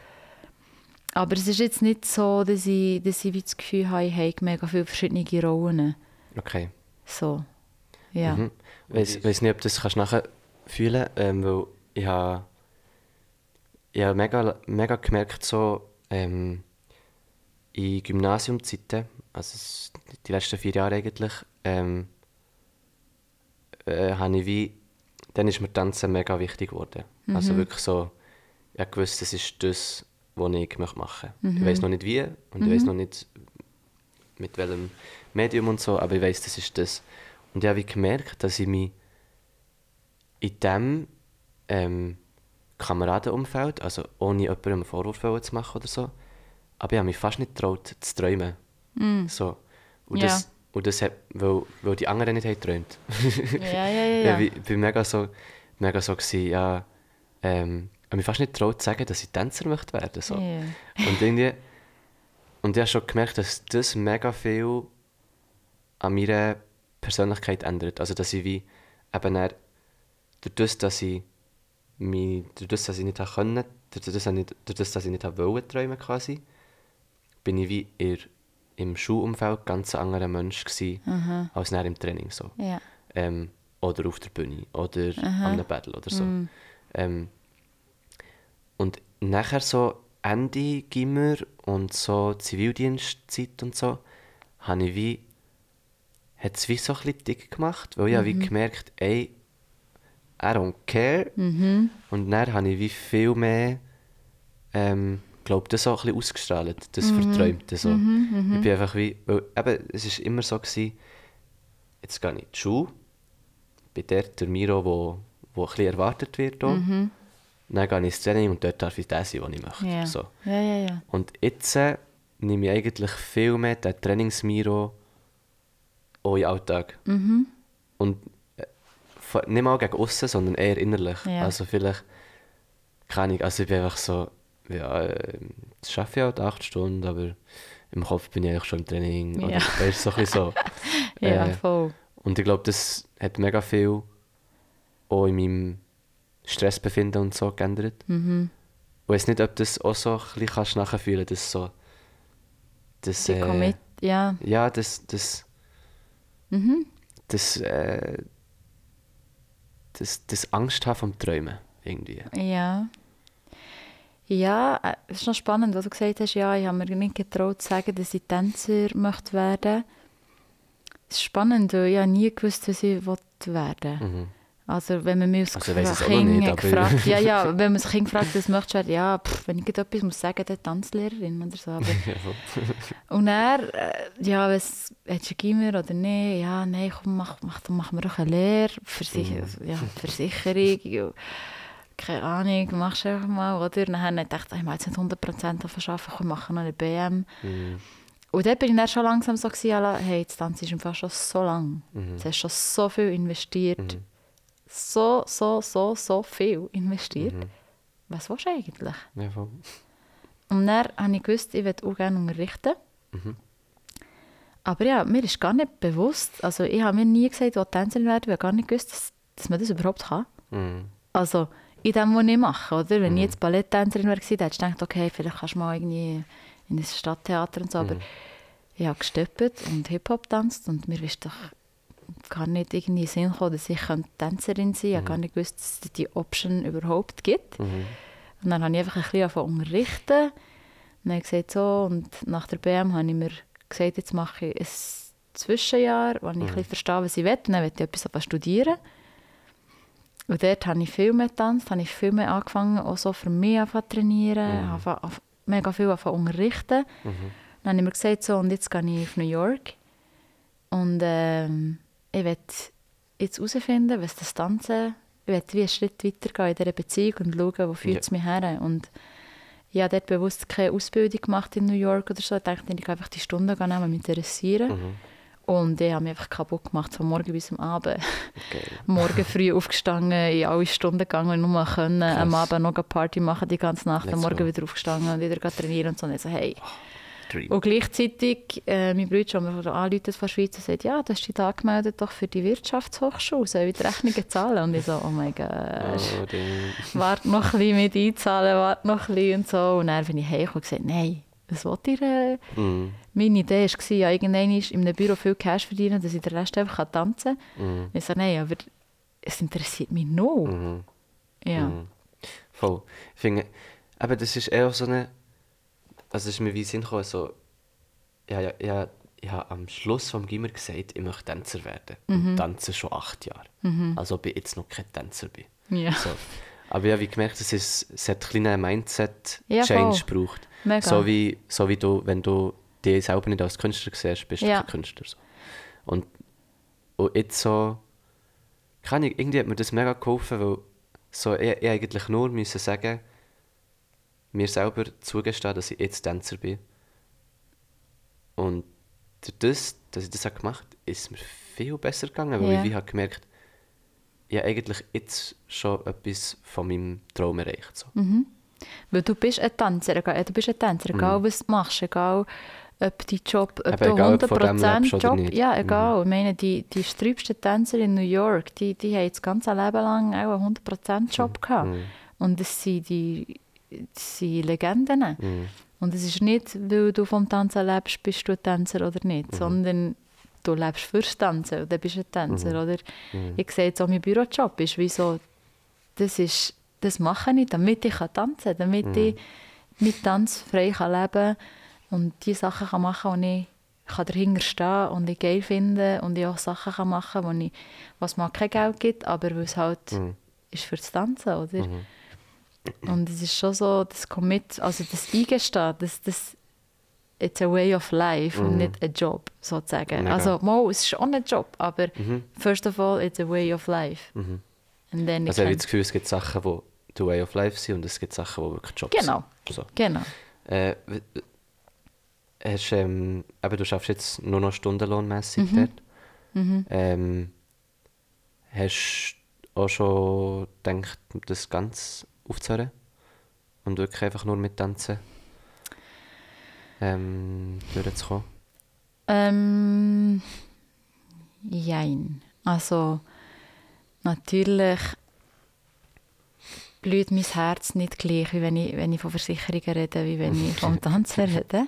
Aber es ist jetzt nicht so, dass ich, dass ich das Gefühl habe, ich habe mega viele verschiedene Rollen. Okay. So, ja. Mhm. Ich weiß nicht, ob du das kannst nachher fühlen ähm, weil ich habe ich habe mega, mega gemerkt, so, ähm, in Gymnasiumzeiten, also die letzten vier Jahre eigentlich, ähm, äh, habe ich wie, dann ist mir Tanzen mega wichtig geworden. Also wirklich so, ich gewusst, das ist das, was ich machen möchte. Ich weiß noch nicht wie und ich weiß noch nicht mit welchem Medium und so, aber ich weiß, das ist das. Und ich habe gemerkt, dass ich mich in diesem ähm, Kameradenumfeld, also ohne jemandem einen Vorwurf zu machen oder so, aber ich habe mich fast nicht getraut zu träumen. So. Und, Ja. das, und das hat, weil, weil die anderen nicht haben geträumt. Ja, ja, ja. Ja, ich war mega so, mega so gewesen, ja, ähm, ich habe mich fast nicht getraut zu sagen, dass ich Tänzer möchte werden. So. Ja. Und irgendwie, und ich habe schon gemerkt, dass das mega viel an meiner Persönlichkeit ändert. Also, dass ich wie eben dann, durch das, dass ich mich, durch das, dass ich nicht können, durch das, dass ich nicht, durch das, dass ich nicht wollen träumen quasi, bin ich wie eher im Schulumfeld ganz ein anderer Mensch gewesen, als dann im Training so. Ja. Ähm, oder auf der Bühne oder an einem Battle oder so. Ähm, und nachher so Ende Gimmer und so Zivildienstzeit und so, habe ich wie, hat es wie so ein bisschen dick gemacht, weil ich habe wie gemerkt, ey, I don't care. Und dann habe ich wie viel mehr, ähm, glaube das so ein bisschen ausgestrahlt, das Verträumte so. Ich bin einfach wie, weil eben, es ist immer so gewesen, jetzt gehe ich in die Schule, bin dort der Miro, wo, wo ein bisschen erwartet wird. Auch. Dann gehe ich ins Training und dort darf ich das sein, was ich möchte. Ja. So. ja, ja, ja. Und jetzt äh, nehme ich eigentlich viel mehr den Trainingsmiro auch in den Alltag. Und äh, nicht mal gegen außen, sondern eher innerlich. Ja. Also vielleicht, keine Ahnung, also ich bin einfach so, ja, äh, das schaffe ich halt acht Stunden, aber im Kopf bin ich eigentlich schon im Training. Ja. Oder, weißt, so ein so. Ja, Äh, voll. und ich glaube, das hat mega viel auch in meinem Stressbefinden und so geändert. Mhm. Ich weiß nicht, ob das auch so ein bisschen kannst nachfühlen dass so. Das, Die Commit, ja. ja, das. Das. Mhm. Das. Äh, das, das Angst haben vom Träumen. Irgendwie. Ja. Ja, äh, es ist noch spannend, was du gesagt hast. Ja, ich habe mir nicht getraut zu sagen, dass ich Tänzer möchte werden. Es ist spannend, weil ich habe nie gewusst, was ich werden Mhm. Also wenn man mich als Also, Kind gefragt, ja, ja, wenn man das Kind fragt, was möchtest du werden, ja, pff, wenn ich etwas muss sagen, dann Tanzlehrerin oder so. Aber. Und er, äh, ja, was, hättest du Gimmer oder nicht? Ja, nein, komm, mach, mach, dann machen wir doch eine Lehre, Versich Mhm. ja, Versicherung, keine Ahnung, machst du einfach mal, oder? Und dann habe ich ich will jetzt nicht 100% davon arbeiten, komm, machen noch eine BM. Mhm. Und dann bin ich dann schon langsam so gewesen, «Ala, hey, das Tanzen ist im Fall schon so lang. Mhm. Du hast schon so viel investiert. So, so, so, so viel investiert. Mhm. Was willst du eigentlich? Ja, voll. Und dann habe ich gewusst, ich möchte auch gerne unterrichten. Mhm. Aber ja, mir ist gar nicht bewusst, also ich habe mir nie gesagt, ich will Tänzerin werden, weil ich gar nicht gewusst, dass, dass man das überhaupt kann. Mhm. Also in dem, was ich mache, oder? Wenn ich jetzt Balletttänzerin wäre, dann hättest du gedacht, okay, vielleicht kannst du mal irgendwie in ein Stadttheater und so, aber ich habe gesteppt und Hip-Hop tanzt und mir ist doch gar nicht irgendwie in Sinn gekommen, dass ich Tänzerin sein könnte. Ich habe gar nicht gewusst, dass es die Option überhaupt gibt. Mhm. Und dann habe ich einfach ein bisschen angefangen unterrichten. Und dann habe ich gesagt, so, und nach der BM habe ich mir gesagt, jetzt mache ich ein Zwischenjahr, wo ich ein bisschen verstehe, was ich will. Und dann will ich etwas studieren. Und dort habe ich viel mehr getanzt, habe ich viel mehr angefangen, auch so für mich zu trainieren, Mhm. anf- mega viel zu unterrichten. Dann habe ich mir gesagt, so, und jetzt gehe ich auf New York. Und ähm, ich will jetzt herausfinden, was das Tanzen, ich will wie einen Schritt weitergehen in dieser Beziehung und schauen, wo führt es mich her. Und ich habe dort bewusst keine Ausbildung gemacht in New York oder so. Ich dachte, ich kann einfach die Stunden nehmen, mich interessieren. Mhm. Und ich habe mich einfach kaputt gemacht, von morgen bis am Abend. Geil. morgen früh aufgestanden, in alle Stunden gegangen, nur mal können, am. Abend noch eine Party machen, die ganze Nacht, Let's am Morgen go. wieder aufgestanden und wieder trainieren und so. Und ich so, hey. Dream. Und gleichzeitig, äh, mein Bruder schon anruft von der Schweiz und sagt, ja, du hast dich angemeldet doch für die Wirtschaftshochschule, soll ich die Rechnungen zahlen? Und ich so, oh mein Gott, Oh, warte noch ein bisschen mit einzahlen, warte noch ein bisschen und so. Und dann bin ich heimgekommen und gesagt, nein, was wollt ihr? Äh? Mhm. Meine Idee war, ja, irgendwann in einem Büro viel Cash verdienen, dass ich den Rest einfach tanzen kann. Mhm. Ich so, nein, aber es interessiert mich noch. Mhm. Ja. Mhm. Voll. Ich finde, aber das ist eher so eine, also es ist mir wie Sinn gekommen, so, ja, ja, ja, ich habe am Schluss vom Gimmer gesagt, ich möchte Tänzer werden. Mhm. Und tanze schon acht Jahre. Also ob ich jetzt noch kein Tänzer bin. Ja. So. Aber ich habe gemerkt, es, ist, es hat einen kleinen Mindset-Change Ja, gebraucht. Mega. So wie, so wie du, wenn du dich selber nicht als Künstler siehst, bist du Ja. kein Künstler. So. Und, und jetzt so, kann ich, irgendwie hat mir das mega geholfen, weil so, ich, ich eigentlich nur müssen sagen, mir selber zugestehen, dass ich jetzt Tänzer bin. Und durch das, dass ich das habe gemacht habe, ist es mir viel besser gegangen, weil Ja. ich wie habe gemerkt, habe eigentlich jetzt schon etwas von meinem Traum erreicht. So. Weil du bist ein Tänzer, egal, du bist ein Tänzer, egal was du machst, egal ob dein Job, ob Eben, du egal, ob du von dem 100% lebst oder Job, ja egal, ich meine, die, die sträubsten Tänzer in New York, die, die haben das ganze Leben lang auch einen 100% Job gehabt. Und das sind die, das sind Legenden. Mhm. Und es ist nicht, weil du vom Tanzen lebst, bist du ein Tänzer oder Mhm. nicht, sondern du lebst fürs Tanzen und dann bist du ein Tänzer. Mhm. Oder ich sehe jetzt auch, mein Bürojob ist wie so, das, ist, das mache ich, damit ich kann tanzen kann, damit Mhm. ich mit Tanz frei kann leben und die Sachen kann machen kann, ich kann dahinter stehen und ich geil finde und ich auch Sachen kann machen kann, ich, was mir kein Geld gibt, aber weil es halt Mhm. ist fürs Tanzen, oder? Und es ist schon so, das Commit, also das Eingestehen, das, das it's a way of life und nicht ein Job, sozusagen. Mega. Also, mal, es ist auch ein Job, aber first of all, it's a way of life. And then Also ich habe das Gefühl, es gibt Sachen, die the way of life sind und es gibt Sachen, die wirklich Jobs Genau. sind. So. Genau. Äh, hast, ähm, eben, du schaffst jetzt nur noch stundenlohnmässig Mhm. dort. Ähm, hast du auch schon gedacht, das ganz aufzuhören? Und wirklich einfach nur mit Tanzen ähm, durchzukommen? Ähm, jein. Also, natürlich blüht mein Herz nicht gleich, wie wenn ich, wenn ich von Versicherungen rede, wie wenn ich vom Tanzen rede.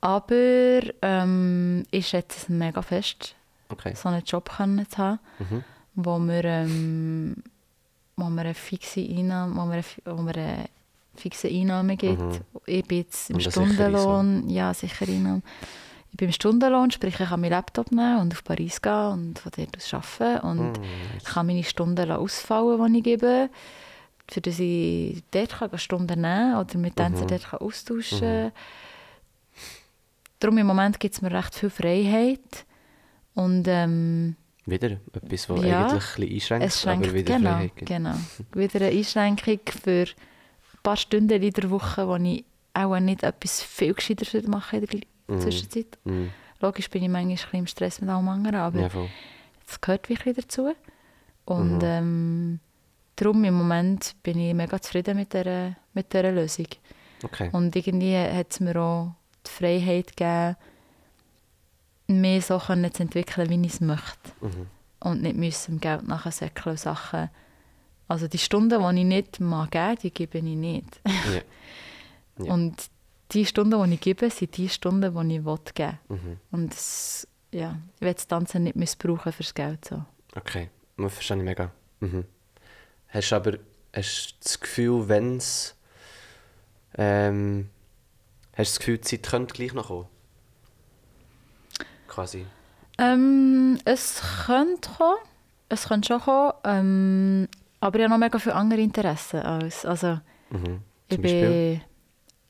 Aber ähm, schätze es mega fest, Okay. so einen Job können zu haben, Mhm. wo wir, ähm, wo wir eine fixe Einnahme, wo wir wo wir eine fixe Einnahme gibt. Ich bin jetzt im Mhm. Stundenlohn, ja, sicher Einnahme. Ich bin im Stundenlohn, sprich ich kann meinen Laptop nehmen und auf Paris gehen und von dort aus arbeiten und Mm, ich kann meine Stunden ausfallen, die ich gebe, für dass ich dort kann Stunden nehmen oder mit Tänzern dort kann austauschen kann. Darum im Moment gibt es mir recht viel Freiheit und ähm, Wieder etwas, was Ja, eigentlich ein bisschen einschränkt, es schränkt, aber wieder genau, Freiheit gibt. genau. Wieder eine Einschränkung für paar Stunden in der Woche, wo ich auch nicht etwas viel gescheiter machen in der Mhm. Zwischenzeit. Mm, Logisch bin ich manchmal ein bisschen im Stress mit allem anderen, aber ja, das gehört wirklich dazu. Und Mhm. ähm, darum im Moment bin ich mega zufrieden mit dieser, mit dieser Lösung. Okay. Und irgendwie hat es mir auch die Freiheit gegeben, mehr so zu entwickeln, wie ich es möchte. Mhm. Und nicht müssen dem Geld nachsäckeln und Sachen. Also die Stunden, die ich nicht mag geben, die gebe ich nicht. Ja. Ja. Und die Stunden, die ich gebe, sind die Stunden, die ich will geben. Mhm. Und das, ja, ich will das Tanzen nicht missbrauchen fürs Geld. So. Okay, das verstehe ich mega. Mhm. Hast du aber hast du das Gefühl, wenn es. Ähm, hast du das Gefühl, die Zeit könnte gleich noch kommen? Quasi. Ähm, es könnte kommen. Es könnte schon kommen. Ähm, aber ich habe noch mega viele andere Interessen. Als, also, Mhm. ich bin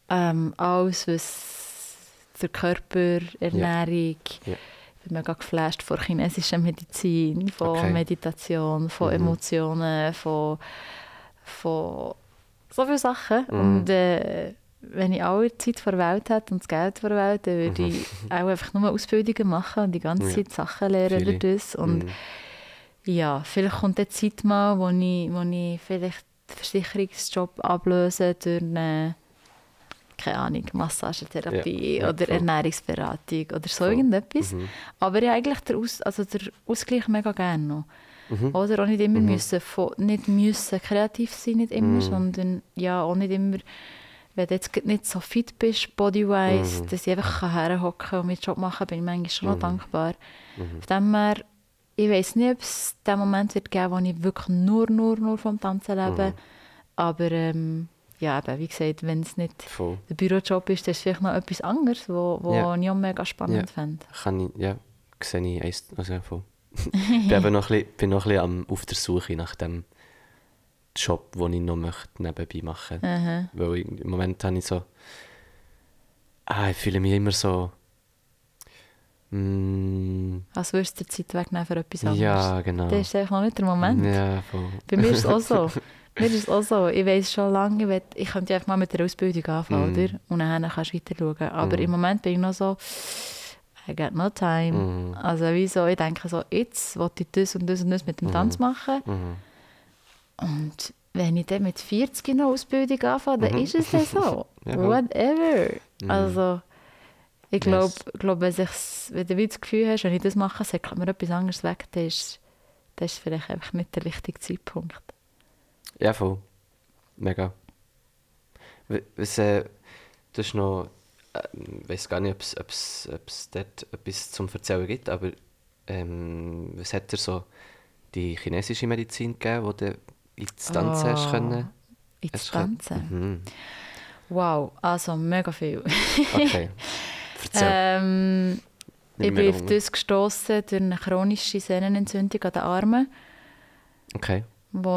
ähm, alles, was der Körper, Ernährung. Ja. Ich bin mega geflasht von chinesischer Medizin, von Okay. Meditation, von Mhm. Emotionen, von, von so vielen Sachen. Mhm. Und äh, wenn ich alle Zeit vor der Welt hätte und das Geld vor der Welt, dann würde ich auch einfach nur Ausbildungen machen und die ganze Mhm. Ja. Zeit Sachen lernen durch das. Und Mhm. Ja, vielleicht kommt die Zeit mal, wo ich, wo ich vielleicht den Versicherungsjob ablöse durch eine, keine Ahnung, Massagetherapie Ja, ja, oder voll. Ernährungsberatung oder so Voll. irgendetwas. Mhm. Aber ich habe eigentlich den, Aus, also den Ausgleich mega gerne noch. Mhm. Oder auch nicht immer müssen, von, nicht müssen kreativ sein, nicht immer, Mhm. sondern ja, auch nicht immer, wenn du jetzt nicht so fit bist, bodywise, Mhm. dass ich einfach herhocken kann und meinen Job machen kann, bin ich manchmal schon noch Mhm. dankbar. Mhm. Von dem her, ich weiß nicht, ob es den Moment wird geben, wo ich wirklich nur, nur, nur vom Tanzen lebe. Mhm. Aber ähm, ja, eben, wie gesagt, wenn es nicht Voll. der Bürojob ist, dann ist es vielleicht noch etwas anderes, wo, wo Ja. ich auch mega spannend Ja. fände. Kann ich, ja, sehe ich eins, also voll. ich bin, noch ein bisschen, bin noch ein bisschen am, auf der Suche nach dem Job, den ich noch möchte nebenbei machen möchte. Weil ich, im Moment habe ich so. Ah, ich fühle mich immer so. Mm, Als würdest du dir Zeit wegnehmen für etwas anderes. ja, genau. Das ist eigentlich noch nicht der Moment. Ja, voll. Bei mir ist es auch so. Mir ist es auch so. Ich weiß schon lange, ich, will, ich könnte einfach mal mit der Ausbildung anfangen, Mm. oder? Und dann kannst du weiter schauen. Aber Mm. im Moment bin ich noch so, I got no time. Mhm. Also wieso, ich denke so, jetzt will ich das und das und das mit dem Mhm. Tanz machen. Mhm. Und wenn ich dann mit 40 noch Ausbildung anfange, dann Mhm. ist es dann so. Ja. Whatever. Mhm. Also, ich glaube, Yes. glaub, wenn, wenn du das Gefühl hast, wenn ich das mache, säckelt mir etwas anderes weg, dann ist, dann ist vielleicht einfach nicht der richtige Zeitpunkt. Ja, voll. Mega. Was, äh, du hast noch. Ich weiß gar nicht, ob es- dort etwas zum Erzählen gibt, aber ähm, was hat dir so die chinesische Medizin gegeben, die du ins Tanzen hast Oh, können? Ins hast können- Tanzen? Mhm. Wow, also mega viel. Okay. Ähm, ich bin auf das gestoßen durch eine chronische Sehnenentzündung an den Armen. Okay. wo,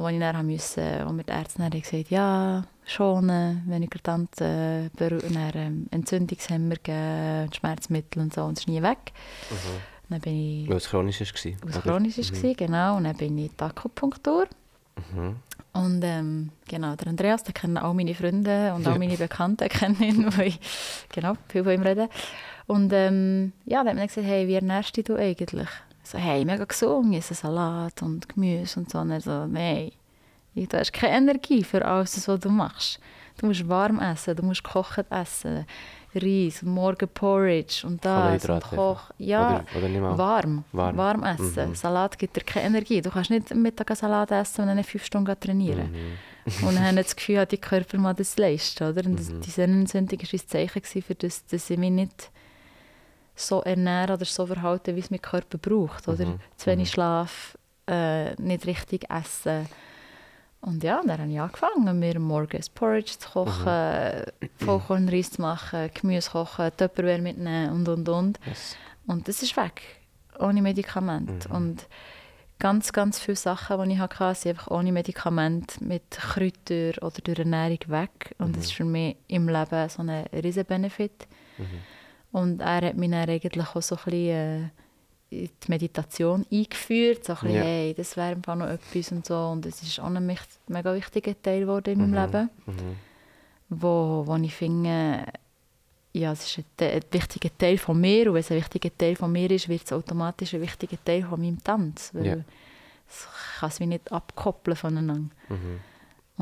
wo ich dann haben musste, wo mir die Ärzte dann gesagt ja, schonen, weniger beru- dann, ähm, Entzündungshemmer geben, Schmerzmittel und so, und es ist nie weg. Mhm. Dann bin ich, Weil es chronisch war. was oder? chronisch war, genau, und dann bin ich in die Akupunktur. Mhm. Und ähm, genau, der Andreas, den kennen auch meine Freunde und auch meine Bekannten kennen ihn, weil ich genau, viel von ihm rede. Und ähm, ja, dann hat man gesagt, hey, wie ernährst du dich eigentlich? So, hey, mega gesund, ich esse Salat und Gemüse und so. Und er so, nein, du hast keine Energie für alles, was du machst. Du musst warm essen, du musst gekocht essen, Reis, morgen Porridge und das und Koch. Ja, Oder, oder warm, Warm. warm, essen. Mhm. Salat gibt dir keine Energie. Du kannst nicht am Mittag einen Salat essen und dann fünf Stunden trainieren. Mhm. Und dann haben das Gefühl, hat die Körper mal das leisten, oder? Und das, Mhm. die Sehnenentzündung war ein Zeichen gewesen für das, dass ich mich nicht so ernähre oder so verhalte, wie es mein Körper braucht, oder? Mhm. Zu wenig Mhm. Schlaf, äh, nicht richtig essen. Und ja, dann habe ich angefangen, mir morgens Porridge zu kochen, Mhm. Vollkornreis zu machen, Gemüse kochen, Tupperware mitnehmen und, und, und. Yes. Und das ist weg, ohne Medikament. Mhm. Und ganz, ganz viele Sachen, die ich hatte, sind einfach ohne Medikament, mit Kräutern oder durch Ernährung weg. Und das ist für mich im Leben so ein riesen Benefit. Mhm. Und er hat mich dann eigentlich auch so ein bisschen äh, die Meditation eingeführt. So ein bisschen, Ja. hey, das wäre Fall noch etwas und so. Und es ist auch ein mega wichtiger Teil geworden in meinem Mhm. Leben, Mhm. wo, wo ich finde, ja, es ist ein, ein wichtiger Teil von mir. Und wenn es ein wichtiger Teil von mir ist, wird es automatisch ein wichtiger Teil von meinem Tanz. Weil Ja. es kann es wie nicht abkoppeln voneinander. Mhm.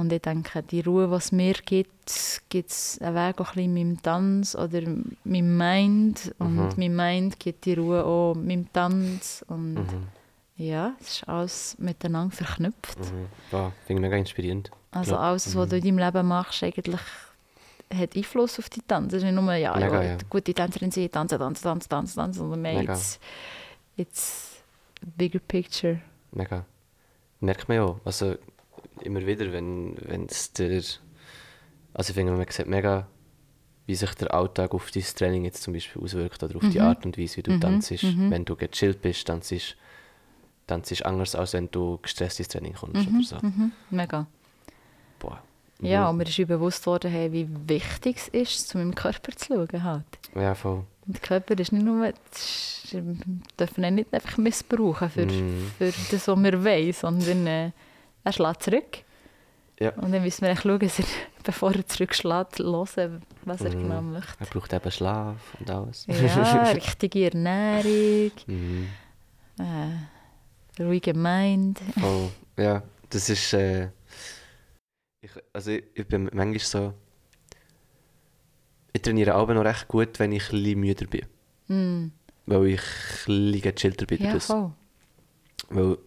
Und ich denke, die Ruhe, die es mir gibt, gibt es einen Weg auch ein bisschen in meinem Tanz oder meinem Mind. Und Mhm. mein Mind gibt die Ruhe auch meinem Tanz. Und Mhm. ja, es ist alles miteinander verknüpft. Mhm. Wow, finde ich mega inspirierend. Also alles, was du in deinem Leben machst, eigentlich hat Einfluss auf die Tanz. Es ist nicht nur, ja, Mega, ja, ja. gute Tänzerin sein, tanzen, tanzen, tanzen, tanzen, tanzen, sondern mehr, Mega. it's a bigger picture. Mega. Merkt man ja auch. Also immer wieder, wenn es der. Also ich finde, man sieht mega, wie sich der Alltag auf dein Training jetzt zum Beispiel auswirkt oder auf die Mhm. Art und Weise, wie du Mhm, tanzt. mhm. Wenn du gechillt bist, dann ist es anders, als wenn du gestresst ins Training kommst Mhm, oder so. mhm, mega. Boah. Ja, Mhm. und mir ist bewusst worden, hey, wie wichtig es ist, zu meinem Körper zu schauen. Halt. Ja, voll. Und der Körper ist nicht nur, ist- wir dürfen ihn nicht einfach missbrauchen für, Mhm. für das, was wir wollen, sondern äh, er schlägt zurück. Ja. Und dann müssen wir echt schauen, dass er, bevor er zurückschlägt, hören, was er Mhm. genau möchte. Er braucht eben Schlaf und alles. Ja, richtige Ernährung, Mhm. äh, ruhige Mind. Voll. Ja, das ist. Äh, ich, also ich, ich bin manchmal so. Ich trainiere auch noch recht gut, wenn ich ein müder bin. Mm. Weil ich ein gechillter bin. Ja, voll. Weil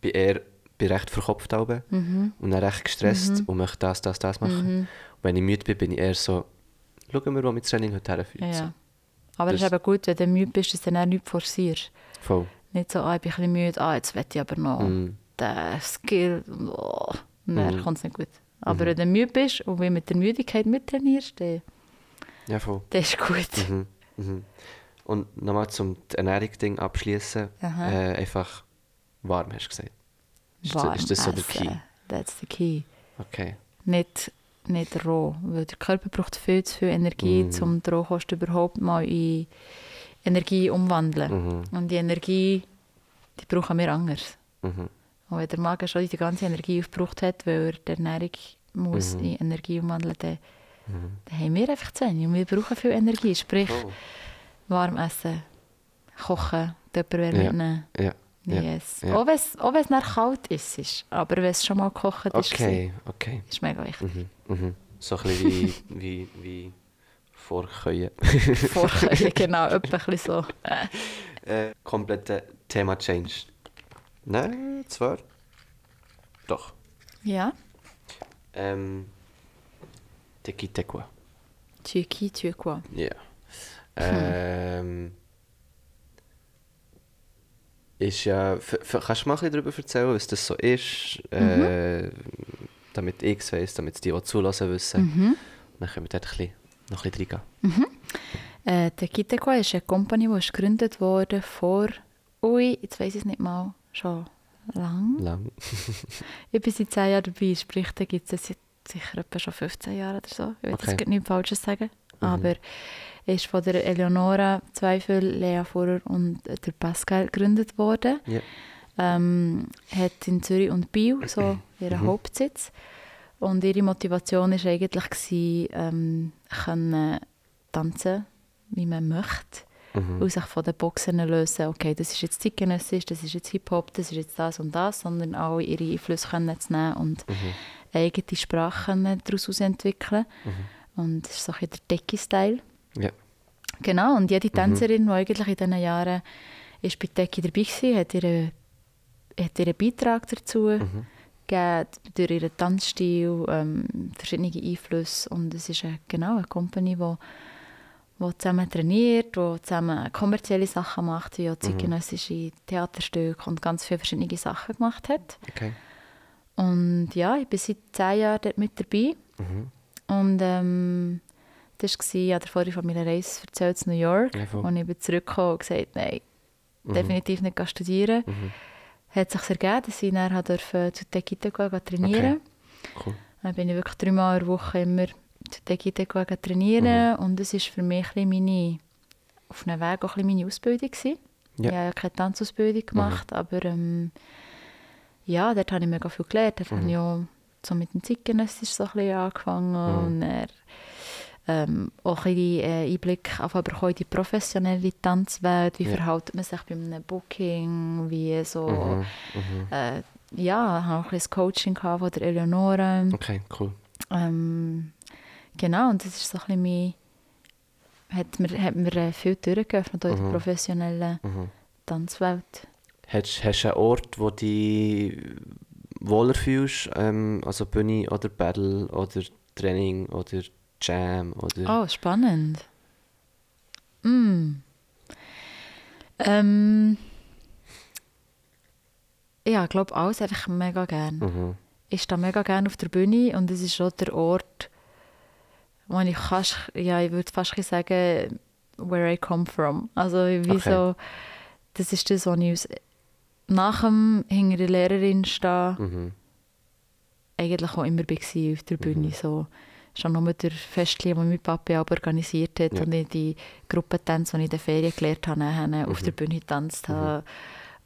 bin eher bin recht verkopft Mhm. und dann recht gestresst Mhm. und möchte das, das, das machen. Mhm. Und wenn ich müde bin, bin ich eher so, schauen wir, wo mein Training heute herführt. Ja. Aber es ist eben gut, wenn du müde bist, dass du dann auch nichts forcierst. Voll. Nicht so, ah, ich bin ein bisschen müde, ah, jetzt will ich aber noch Mm. den Skill. Oh. Nein, Mhm. kommt es nicht gut. Aber wenn du müde bist und wenn mit der Müdigkeit mittrainierst, dann, Ja, voll. dann ist gut. Mhm. Mhm. Und nochmal zum Ernährungsding abschließen. Äh, einfach warm, hast du gesagt. Ist, Warm ist das so der. Key? That's the key. Okay. Nicht, nicht roh, weil der Körper braucht viel zu viel Energie, Mhm. um die Rohkost überhaupt mal in Energie umwandeln. Mhm. Und die Energie, die brauchen wir anders. Mhm. Und wenn der Magen schon die ganze Energie aufgebraucht hat, weil er die Ernährung muss Mhm. in Energie umwandeln dann, Mhm. dann haben wir einfach zu wenig. Und wir brauchen viel Energie. Sprich, Oh. warm essen, kochen, Tupperware Ja. mitnehmen. Ja. Yes. Ja. Auch wenn es auch es nach kalt ist, ist. Aber wenn es schon mal gekocht ist, Okay, okay. ist mega wichtig. Mhm. Mhm. So ein bisschen wie, wie, wie Vorköien. Vorkochen, genau, etwa ein so. äh, komplette Thema Change. Nein, zwar. Doch. Ja, Ähm, Teki Tekwa. tu qui, tu quoi. Ja. Ähm, ist ja. Kannst du mal ein bisschen darüber erzählen, was das so ist? Äh, damit ich es weiss, damit es die, die zulassen, wissen. Mhm. Dann können wir dort ein bisschen, noch ein bisschen reingehen. Äh, der Kitequa ist eine Company, die ist gegründet wurde vor, ui, jetzt weiß ich es nicht mal, schon lang. Lang. Ich bin seit 10 Jahren dabei, sprich, da gibt es seit sicher etwa schon 15 Jahre oder so. Ich will Okay. jetzt nichts Falsches sagen. Mhm. Aber ist von der Eleonora Zweifel, Lea Fuhrer und der Pascal gegründet worden. Ja. Ähm, hat in Zürich und Biel so ihren Mhm. Hauptsitz. Und ihre Motivation war eigentlich, gewesen, ähm, können tanzen, wie man möchte. Mhm. Und sich von den Boxen lösen, okay, das ist jetzt zeitgenössisch, das ist jetzt Hip-Hop, das ist jetzt das und das, sondern auch ihre Einflüsse können zu nehmen und Mhm. eigene Sprache können daraus entwickeln. Mhm. Und das ist so ein bisschen der Decky-Style. Ja. Genau, und jede Mhm. Tänzerin, die eigentlich in diesen Jahren ist bei Decky dabei war, hat ihren, hat ihren Beitrag dazu Mhm. gegeben, durch ihren Tanzstil, ähm, verschiedene Einflüsse. Und es ist eine, genau eine Company, die wo zusammen trainiert, die zusammen kommerzielle Sachen macht, wie auch zeitgenössische Theaterstücke und ganz viele verschiedene Sachen gemacht hat. Okay. Und ja, ich bin seit zehn Jahren dort mit dabei. Mhm. Und ähm, war, ich habe vorhin von meiner Reise erzählt zu New York, Ja, voll. und ich bin zurückgekommen und gesagt, nein, Mhm. definitiv nicht studieren. Mhm. Hat sich ergeben, dass ich dann durfte zu Tekita gehen, trainieren Cool. Dann bin ich wirklich dreimal in der Woche immer zu Tekita gehen, trainieren und das war für mich ein meine, auf einem Weg auch ein meine Ausbildung. Gewesen. Ja. Ich habe keine Tanzausbildung gemacht, aber ähm, ja, dort habe ich mega viel gelernt. Dort habe ich auch so mit dem Zeitgenössisch so ein bisschen angefangen und dann, ähm, auch ein bisschen äh, Einblick auf aber die professionelle Tanzwelt, wie Ja. verhält man sich bei einem Booking, wie so, Mhm. Mhm. äh, ja, ich auch ein bisschen Coaching von der Eleonora. Okay, cool. Ähm, genau, und das ist so ein bisschen mein, hat mir, hat mir äh, viel Türen geöffnet, auch in der Mhm. professionellen Mhm. Tanzwelt. Hast, hast du einen Ort, wo du dich wohler fühlst? Ähm, also Bühne oder Battle oder Training oder Jam oder... Oh, spannend. Mm. Ähm, ja, ich glaube, alles einfach mega gern. Mhm. Ich stehe mega gerne auf der Bühne und es ist auch der Ort, wo ich fast, ja, ich würde fast sagen, where I come from. Also wie Okay. so, das ist das, was ich aus, nach dem hinter der Lehrerin stehe, Mhm. eigentlich auch immer war auf der Bühne. So, schon nur der Festchen, das mein Papa auch organisiert hat Ja. und ich die Gruppentänze, die ich in den Ferien gelernt habe, nachher auf Mhm. der Bühne getanzt habe.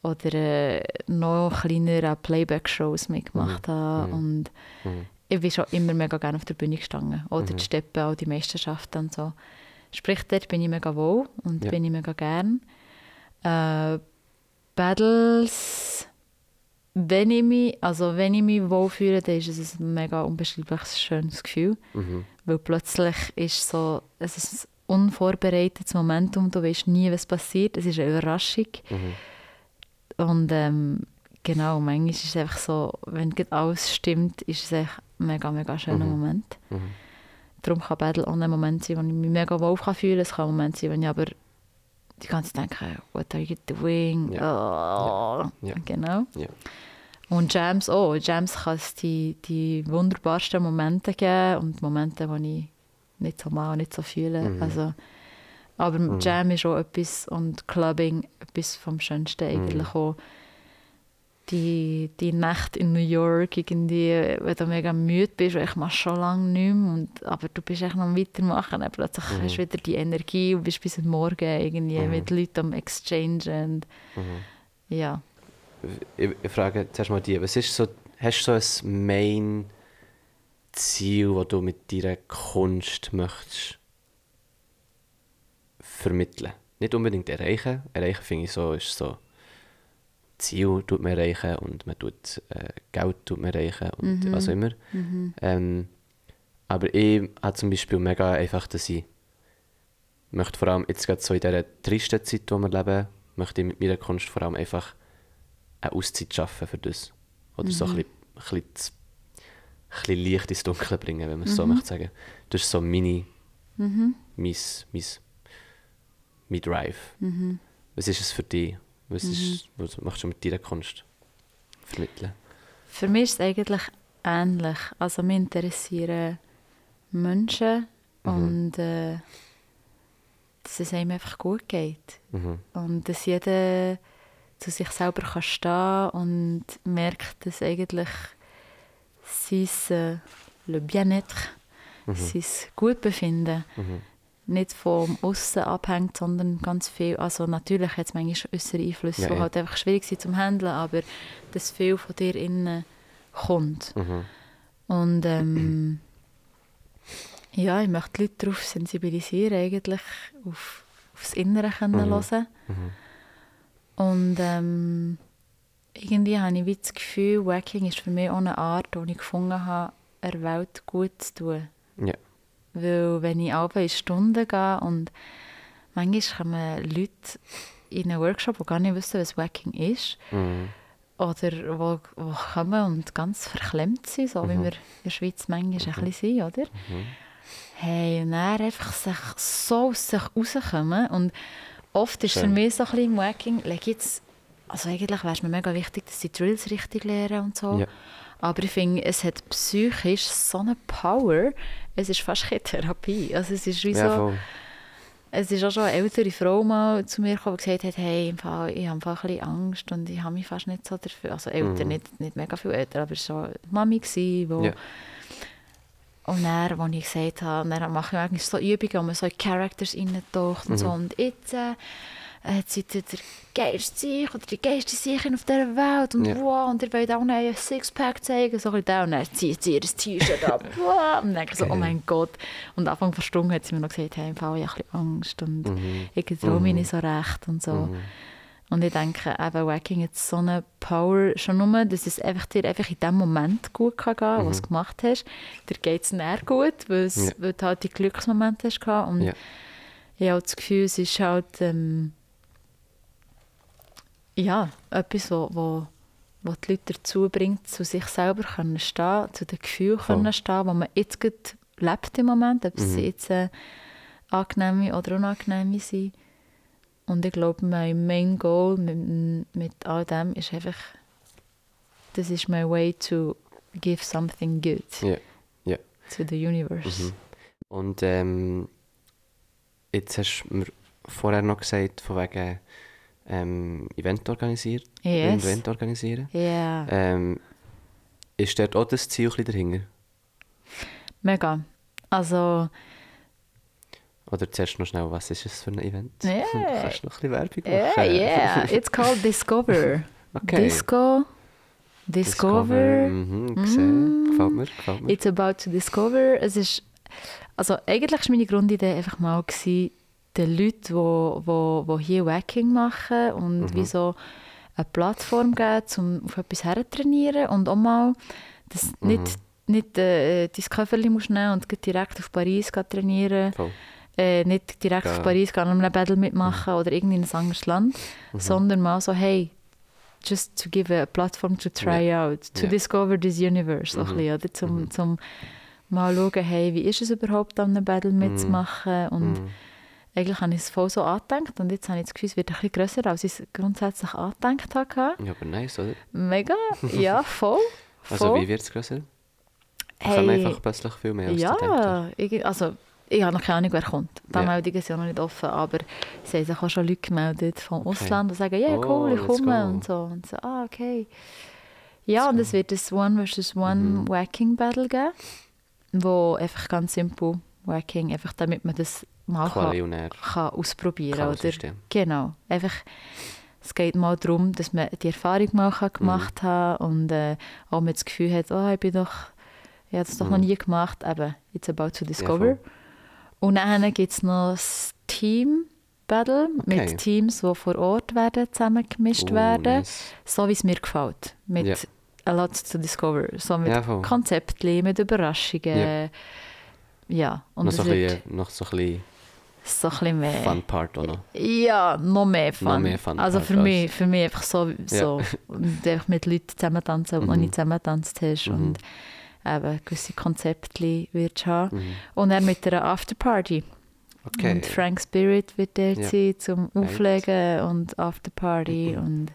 Oder äh, noch kleiner auch Playback-Shows mitgemacht habe. Mhm. Und Mhm. ich bin schon immer mega gerne auf der Bühne gestanden. Oder Mhm. die Steppen, auch die Meisterschaften und so. Sprich, dort bin ich mega wohl und Ja. bin ich mega gern. Äh, Battles, wenn ich mich, also wenn ich mich wohlfühle, dann ist es ein mega unbeschreibliches, schönes Gefühl. Mhm. Weil plötzlich ist so, es ist ein unvorbereitetes Momentum, du weißt nie, was passiert. Es ist eine Überraschung. Mhm. Und ähm, genau, manchmal ist es einfach so, wenn alles stimmt, ist es echt ein mega, mega schöner Mhm. Moment. Mhm. Darum kann Battle auch ein Moment sein, wo ich mich mega wohl fühlen kann. Es kann ein Moment sein, wenn ich aber die ganze Zeit denke, what are you doing? Ja. Oh. Ja. Genau. Und Jams auch. Jams kann es die, die wunderbarsten Momente geben und Momente, die ich nicht so mag, nicht so fühle. Mhm. Also, aber Mhm. Jam ist auch etwas und Clubbing etwas vom Schönsten eigentlich auch. Die, die Nacht in New York, irgendwie, wenn du mega müde bist, und ich mache schon lange nicht mehr, und, aber du bist echt noch am weitermachen, plötzlich Mhm. hast du wieder die Energie und bist bis am Morgen irgendwie Mhm. mit Leuten am Exchange und Mhm. ja. Ich, ich frage zuerst mal die, was ist so, hast du so ein Main Ziel, das du mit deiner Kunst möchtest vermitteln? Nicht unbedingt erreichen. Erreichen finde ich so, ist so Ziel tut man erreichen und man tut äh, Geld tut man erreichen und Mhm. was auch immer. Mhm. Ähm, aber ich habe zum Beispiel mega einfach, dass ich möchte vor allem jetzt gerade so in dieser tristen Zeit, in der wir leben, möchte ich mit meiner Kunst vor allem einfach eine Auszeit schaffen für das. Oder so ein bisschen, ein, bisschen, ein bisschen Licht ins Dunkle bringen, wenn man es so möchte sagen. Das ist so meine, Mhm. mein, mein, mein Drive. Mhm. Was ist es für dich? Was, ist, was machst du mit deiner Kunst vermitteln? Für mich ist es eigentlich ähnlich. Also mich interessieren Menschen Mhm. und äh, dass es einem einfach gut geht. Mhm. Und dass jeder zu sich selber kann stehen und merkt, dass eigentlich sein äh, le bien-être, sein Gutbefinden Mhm. nicht vom Aussen abhängt, sondern ganz viel, also natürlich hat es manchmal äußere Einflüsse, Ja, die ja. halt einfach schwierig sind zum Handeln, aber dass viel von dir innen kommt. Mhm. Und ähm, ja, ich möchte die Leute darauf sensibilisieren, eigentlich auf, aufs Innere können Mhm. hören. Mhm. Und ähm, irgendwie habe ich wie das Gefühl, Wacking ist für mich auch eine Art, die ich gefunden habe, der Welt gut zu tun. Ja. Weil wenn ich alle in Stunden gehe und manchmal kommen Leute in einen Workshop, die gar nicht wissen, was Wacking ist, Mhm. oder wo, wo kommen und ganz verklemmt sind, so wie Mhm. wir in der Schweiz manchmal ein bisschen sind, oder? Mhm. Hey, und dann einfach sich so aus sich rauskommen und oft ist für Schön. mich so ein bisschen Wacking, jetzt, also eigentlich wäre es mir mega wichtig, dass sie Drills richtig lernen und so, Ja. aber ich finde, es hat psychisch so eine Power, es ist fast keine Therapie, also es ist wie Ja, so, es ist auch schon eine ältere Frau mal zu mir gekommen, die gesagt hat, hey, im Fall, ich habe einfach ein bisschen Angst und ich habe mich fast nicht so dafür, also älter, Mhm. nicht, nicht mega viel älter, aber es war schon die Mami, gewesen, wo Ja. Und dann, als ich gesagt habe, dann mache ich eigentlich so Übungen, wo man so in Characters reintaucht und so. Mhm. Und jetzt äh, hat sie der geilste sich oder die geilste Siecherin auf dieser Welt. Und Ja. wow, und ihr wollt auch noch ein Sixpack zeigen. So ein bisschen da. Und dann zieht sie ihr T-Shirt ab. wow. Und dann denke ich so, oh mein Gott. Und am Anfang der Stunde hat sie mir noch gesagt, hey, im Fall, ich habe ein bisschen Angst. Und Mhm. ich traue mich Mhm. nicht so recht und so. Mhm. Und ich denke, eben Wacking hat so eine Power, schon nur, dass es einfach dir einfach in dem Moment gut kann gehen, was Mhm. du gemacht hast. Dir geht es näher gut, weil, Ja. weil du halt die Glücksmomente hast gehabt. Und Ja. ich habe das Gefühl, es ist halt ähm, ja, etwas, wo, wo, wo die Leute dazu bringt, zu sich selber können stehen, zu den Gefühlen können stehen, wo man jetzt gerade lebt im Moment, ob es Mhm. jetzt äh, angenehme oder unangenehme sind. Und ich glaube, mein Main Goal mit, mit all dem ist einfach, das ist my way to give something good Ja. Ja. to the universe. Mhm. Und ähm, jetzt hast du mir vorher noch gesagt, von wegen ähm, Event organisiert, Yes. Event organisieren. Ja, Ähm, ist dort auch das Ziel ein bisschen dahinter? mega. Also, Oder zuerst noch schnell, was ist es für ein Event? Ja. Kannst du noch ein bisschen Werbung yeah, machen? yeah, it's called Discover. okay. Disco, Discover. Mhm, gesehen. Mm. Gefällt mir, gefällt mir. It's about to discover. Es ist, also eigentlich war meine Grundidee einfach mal, gewesen, den Leuten, die wo, wo, wo hier Wacking machen und Mhm. wie so eine Plattform geben, um auf etwas herzutrainieren und auch mal, dass Mhm. nicht, nicht äh, dein Köfferchen musst nehmen und direkt auf Paris trainieren, Voll. Äh, nicht direkt Ja. auf Paris gehen und einem Battle mitmachen oder irgendwie in ein anderes Land, Mhm. sondern mal so, hey, just to give a platform to try out, to Ja. discover this universe, so ein Mhm. bisschen, oder? Zum, Mhm. zum mal schauen, hey, wie ist es überhaupt, an einem Battle mitzumachen und Mhm. eigentlich habe ich es voll so angedenkt und jetzt habe ich das Gefühl, es wird ein bisschen grösser, als ich es grundsätzlich angedenkt habe. Ja, aber nice, oder? Mega, ja, voll. Also voll. wie wird es grösser? Hey, Kommen einfach plötzlich viel mehr als ja, ich, also ich habe noch keine Ahnung, wer kommt. Die Ja. Meldungen sind ja noch nicht offen, aber es haben sich auch schon Leute gemeldet vom. Ausland und sagen, ja, Oh, cool, ich komme und so. Und so, ah, okay. Ja, Let's und es wird ein One versus One Mhm. Wacking Battle geben, wo einfach ganz simpel Wacking, einfach damit man das mal kann, kann ausprobieren kann. Oder? Genau. Einfach, es geht mal darum, dass man die Erfahrung mal kann Mhm. gemacht hat und äh, auch man das Gefühl hat, oh, ich bin doch, ich habe das doch noch Mhm. nie gemacht, aber it's about to Ja, discover. voll. Und dann gibt es noch das Team Battle Okay. mit Teams, die vor Ort werden zusammengemischt Oh, werden, nice. so wie es mir gefällt. Mit Ja. a lot to discover. So mit Ja, voll. Konzeptchen, mit Überraschungen. Ja, und noch, so bisschen, noch so ein bisschen so ein mehr... Fun Part auch noch. Ja, noch mehr Fun. Noch mehr Fun also Part für als- mich, für mich einfach so, so und einfach mit Leuten zusammen tanzen, die noch Mhm. nicht zusammen getanzt hast Mhm. und eben gewisse Konzepte wirst du haben. Mhm. Und dann mit einer Afterparty. Okay. Und Frank Spirit wird dort Ja. sein zum. Auflegen und Afterparty Mhm. und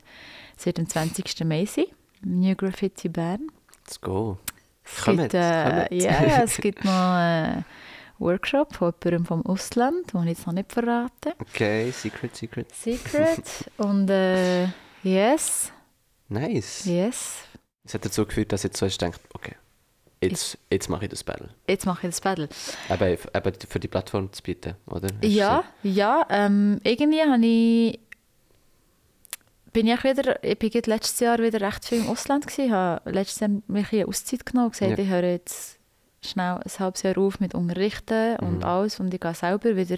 es wird am 20. Mai sein. New Graffiti Bern. Let's go. Es Kommt, gibt, äh, ja, es gibt noch einen Workshop von jemandem vom Ausland, den ich jetzt noch nicht verrate. Okay, Secret, Secret. Secret. und äh, yes, Nice. yes. Es hat dazu geführt, dass so hast gedacht, okay, jetzt, jetzt mache ich das Battle. Jetzt mache ich das Battle. Eben, eben für die Plattform zu bieten, oder? Du Ja, ja. Ähm, irgendwie habe ich bin ich wieder, ich bin letztes Jahr wieder recht viel im Ausland gewesen, habe letztes Jahr mich eine Auszeit genommen und gesagt, Ja. ich höre jetzt schnell ein halbes Jahr auf mit Unterrichten und Mhm. alles und ich gehe selber wieder,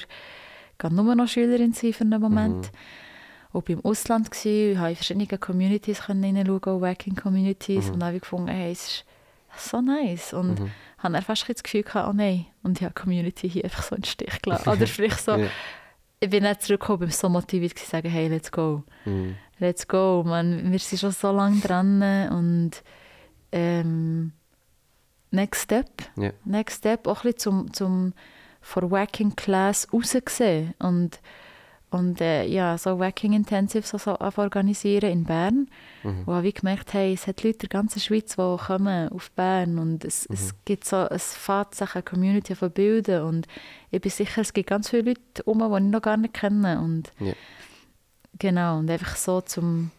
gehe nur noch Schülerin sein für einen Moment. Mhm. Und bin im Ausland gewesen, habe in verschiedene Communities hineinschauen, Working Communities Mhm. und habe ich gefunden, hey, es ist so nice und Mhm. habe dann fast das Gefühl gehabt, oh nein, und ich habe die Community hier einfach so in den Stich gelassen. Oder vielleicht so, Ja. ich bin nicht zurückgekommen, bin so motiviert zu sagen, hey, let's go, Mhm. let's go, man, wir sind schon so lange dran und ähm, next step, Ja. next step, auch ein bisschen zum, zum von Wacking Class raussehen und und äh, ja, so Wacking Intensives so, so auf organisieren in Bern, Mhm. wo ich gesagt hey, es hat Leute in der ganzen Schweiz, die kommen auf Bern und es, es Mhm. gibt so, es fährt sich eine Community von Bilden und ich bin sicher, es gibt ganz viele Leute um, die ich noch gar nicht kenne und Ja. genau, und einfach so zum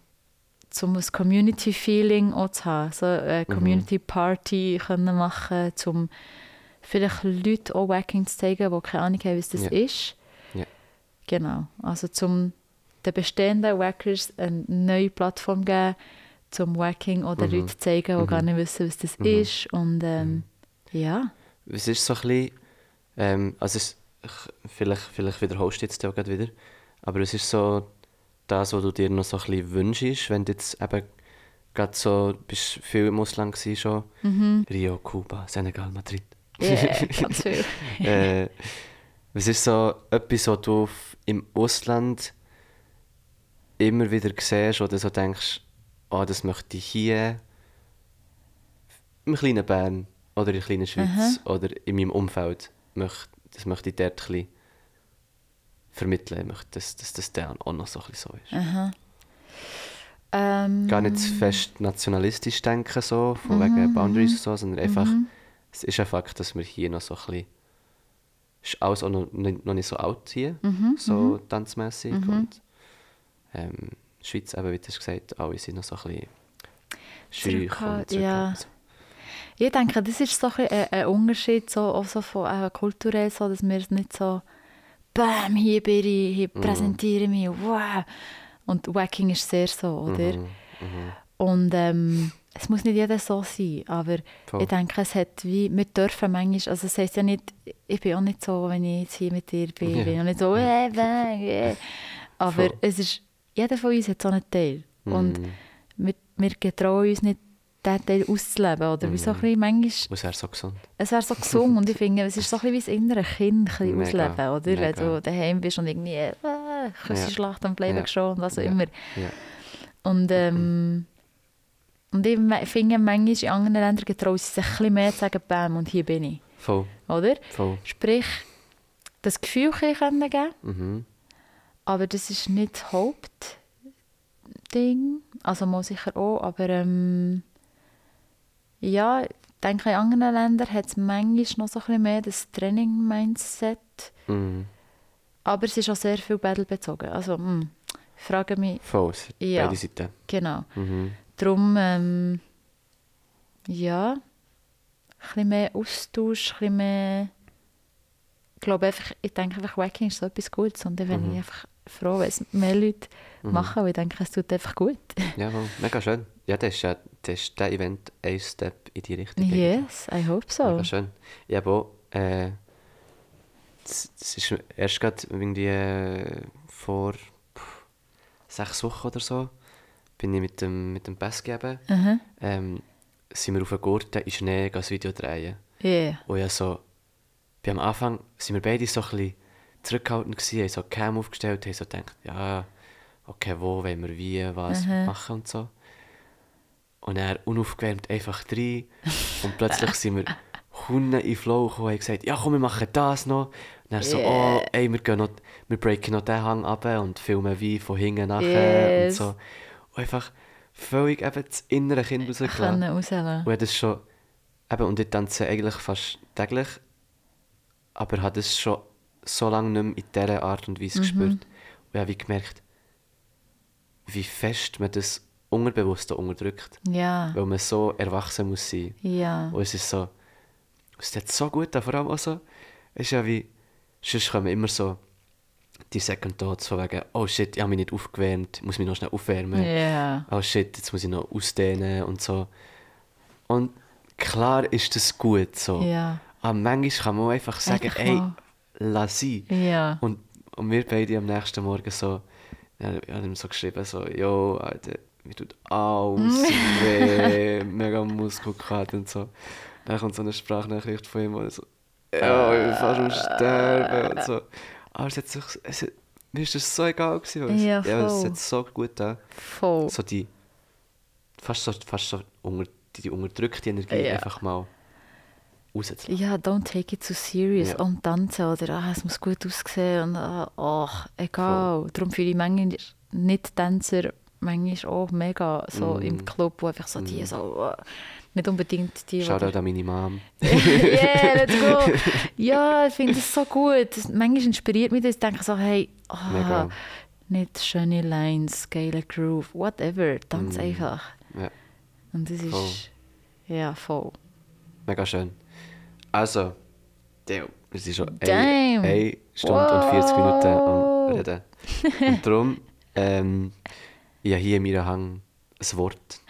zum ein Community-Feeling auch zu haben, so eine Mhm. Community-Party können machen, zum vielleicht Leute auch Wacking zu zeigen, die keine Ahnung haben, was das Ja. ist. Genau, also zum den bestehenden Wackers eine neue Plattform geben, zum Wacking oder Mhm. Leute zeigen, die Mhm. gar nicht wissen, was das Mhm. ist. Und ähm, ja, Es ist so ein bisschen, ähm, also es, ich- vielleicht, vielleicht wiederholst du jetzt auch gerade wieder, aber es ist so das, was du dir noch so ein bisschen wünschst, wenn du jetzt eben gerade so, bist viel im Ausland gewesen schon, mhm. Rio, Kuba, Senegal, Madrid. yeah, ganz viel. äh, was ist so etwas, was du im Ausland immer wieder siehst oder so denkst, oh, das möchte ich hier im kleinen Bern oder in der kleinen Schweiz oder in meinem Umfeld, möcht, das möchte ich dort ein vermitteln, möchte, dass, dass das dann auch noch so ein so ist. Aha. Ähm, Gar nicht zu fest nationalistisch denken, so, von wegen Boundaries und so, sondern einfach, mhm. es ist ein Fakt, dass wir hier noch so ein bisschen, ist alles auch noch nicht, noch nicht so alt hier, Mhm, so tanzmäßig Mhm. und ähm, Schweiz, eben, wie du hast gesagt, alle sind noch so ein bisschen schüch und ja. Ich denke, das ist so ein, ein Unterschied, so, auch so von äh, kulturell, so, dass wir es nicht so «Bam, hier bin ich, hier Mhm. präsentiere mich, wow!» Und Wacking ist sehr so, oder? Mhm, mhm. Und ähm, es muss nicht jeder so sein, aber Voll. ich denke, es hat wie, wir dürfen manchmal, also es heisst ja nicht, ich bin auch nicht so, wenn ich jetzt hier mit dir bin, Ja. bin auch nicht so «Äh, bang, äh.» Aber Voll. es ist, jeder von uns hat so einen Teil. Und Mhm. wir, wir getrauen uns nicht, diesen Teil auszuleben. Oder wie so ein bisschen, manchmal, Was wäre so gesund? es wäre so gesund und ich finde, es ist so ein bisschen wie das innere Kind ein ausleben, oder? Wenn mega. du daheim bist und irgendwie äh, Küsse Ja. Schlacht am Bleiben Ja. schon und was auch immer. Ja. Und, ähm, und ich finde, manchmal in anderen Ländern getrauen sie sich ein bisschen mehr zu sagen, bam, und hier bin ich. Voll, Oder? voll. Sprich, das Gefühl ein bisschen geben Mhm. aber das ist nicht das Hauptding. Also mal sicher auch, aber ähm, ja, ich denke, in anderen Ländern hat es manchmal noch so ein bisschen mehr das Training-Mindset. Mhm. Aber es ist auch sehr viel Battle bezogen. Also, hm, ich frage mich, Voll, Ja. beide Seiten. genau. Mhm. Darum, ähm, ja, ein bisschen mehr Austausch, ein bisschen mehr. Ich glaube einfach, ich denke einfach, Wacking ist so etwas Gutes und dann bin Mhm. ich einfach froh, wenn es mehr Leute Mhm. machen, weil ich denke, es tut einfach gut. Ja, mega schön. Ja, das ist ja das ist der Event ein Step in die Richtung. Yes, I hope so. Mega schön. Ich habe auch, äh, es es ist erst gerade irgendwie äh, vor sechs Wochen oder so, bin ich mit dem, mit dem Bass gegeben, Mhm. ähm, sind wir auf den Gurten in Schnee ein Video drehen. Yeah. Und ja so, am Anfang sind wir beide so ein bisschen zurückgehalten gewesen, haben so die Cam aufgestellt, haben so gedacht, ja, okay, wo wollen wir wie, was Mhm. machen und so. Und er unaufgewärmt einfach rein und plötzlich sind wir Hunde in Flow gekommen und haben gesagt, ja komm, wir machen das noch. Und er so, Yeah. oh, ey, wir, gehen noch, wir breaken noch den Hang ab und filmen wie von hinten nachher Yes. und so. Und einfach völlig eben das innere Kind rausgelassen. Können. Und ich das schon, eben, und ich tanze eigentlich fast täglich, aber habe das schon so lange nicht mehr in dieser Art und Weise gespürt. Und ich habe wie gemerkt, wie fest man das Unterbewusste unterdrückt, Ja. weil man so erwachsen muss sein. Ja. Und es ist so, es tut so gut vor allem auch so, es ist ja wie, sonst kommen immer so die Second Thoughts von wegen, oh shit, ich habe mich nicht aufgewärmt, muss mich noch schnell aufwärmen Ja. oh shit, jetzt muss ich noch ausdehnen und so. Und klar ist das gut so. Ja. Aber manchmal kann man einfach sagen, Einfach ey, lass sein. Ja. Und, und wir beide am nächsten Morgen so, ja, ich habe ihm so geschrieben, so, yo, Alter, mir tut alles weh, mega Muskelkater und so. Dann kommt so eine Sprachnachricht von ihm, er so, ja, ich bin fast am Sterben und so. Aber es hat sich, es mir ist das so egal gewesen, weil es, Ja, ja, es voll. hat so gut da Voll. so die fast so, fast so unter, die, die unterdrückte Energie Ja. einfach mal rauszulassen. Ja, don't take it too serious. Ja. Und tanzen oder ah, es muss gut aussehen. Und, ah, ach, egal. Darum fühle ich manchmal Nicht-Tänzer manchmal auch mega so Mm. im Club, wo einfach so die so, ah, nicht unbedingt die... die- Shoutout an meine Mom. yeah, let's go. Ja, ich finde das so gut. Das, manchmal inspiriert mich das. Ich denke so, hey, Mega. nicht schöne Lines, geile Groove, whatever. Tanz Mm. einfach. Ja, Und das ist... Voll. Ja, voll. mega schön. Also, Deo, wir sind schon Damn. eine, eine Stunde und 40 Minuten am Wow. Reden. Und darum, ähm, habe hier in meinem Hang ein Wort.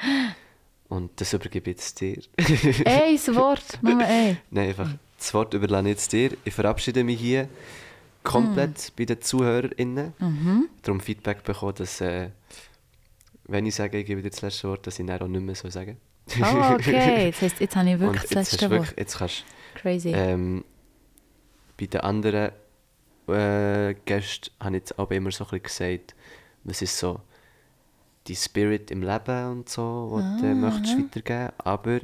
Und das übergebe ich jetzt dir. Ey, das Wort, Mama, ey. Nein, einfach das Wort überlasse ich jetzt dir. Ich verabschiede mich hier komplett bei den ZuhörerInnen. Mhm. Darum Feedback bekommen, dass, äh, wenn ich sage, ich gebe dir das letzte Wort, dass ich dann auch nicht mehr so sagen Oh, okay. Das heisst, jetzt habe ich wirklich Und das letzte Wort. wirklich, jetzt kannst Crazy. ähm, bei den anderen äh, Gästen habe ich jetzt auch immer so ein bisschen gesagt, was ist so die Spirit im Leben und so, du Ah, möchtest aha. weitergeben. Aber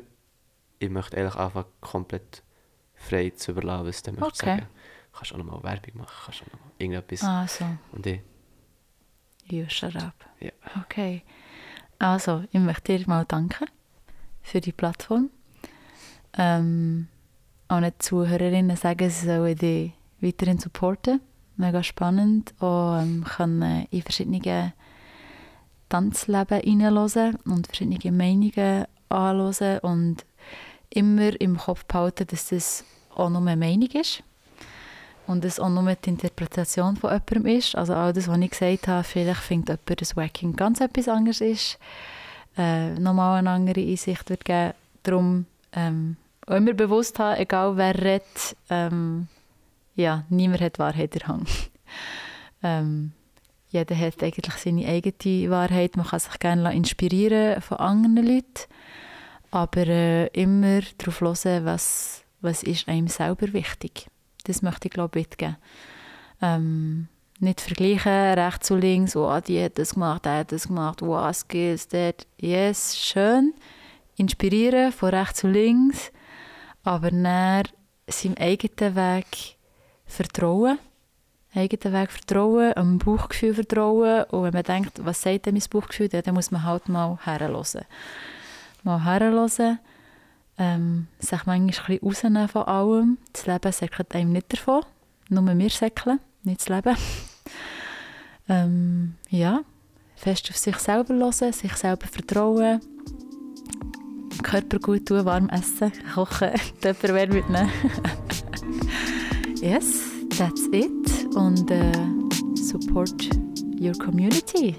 ich möchte eigentlich einfach komplett frei zu überlassen, was du möchtest Okay. sagen. Kannst auch nochmal Werbung machen, kannst auch nochmal irgendetwas. Ah, so. Und ich, You shut up. ja. Okay. Also, ich möchte dir mal danken für die Plattform. Ähm, den Zuhörerinnen sagen, sie sollen dich weiterhin supporten. Mega spannend. Und ähm, können in verschiedene Tanzleben reinhören und verschiedene Meinungen anhören und immer im Kopf behalten, dass das auch nur eine Meinung ist und es auch nur die Interpretation von jemandem ist. Also all das, was ich gesagt habe, vielleicht findet jemand, dass Wacking ganz etwas anderes ist, äh, nochmal eine andere Einsicht wird geben. Darum ähm, auch immer bewusst haben, egal wer redet, ähm, ja, niemand hat Wahrheit in der Hand. ähm, jeder hat eigentlich seine eigene Wahrheit. Man kann sich gerne inspirieren von anderen Leuten, aber äh, immer darauf hören, was, was ist einem selber wichtig. Das möchte ich glaube ich. Ähm, nicht vergleichen, rechts und links, oh, die hat das gemacht, der hat das gemacht, wow, Skills, dort. Yes, schön. Inspirieren von rechts und links, aber dann seinem eigenen Weg Vertrauen, eigenen Weg vertrauen, am Bauchgefühl vertrauen. Und wenn man denkt, was sagt denn mein Bauchgefühl, dann muss man halt mal herhören. Mal herhören, ähm, sich manchmal ein bisschen rausnehmen von allem. Das Leben säckelt einem nicht davon, nur wir säckeln, nicht das Leben. ähm, ja, fest auf sich selber hören, sich selber vertrauen, Körper gut tun, warm essen, kochen, wer mitnehmen. yes, that's it. on the support your community.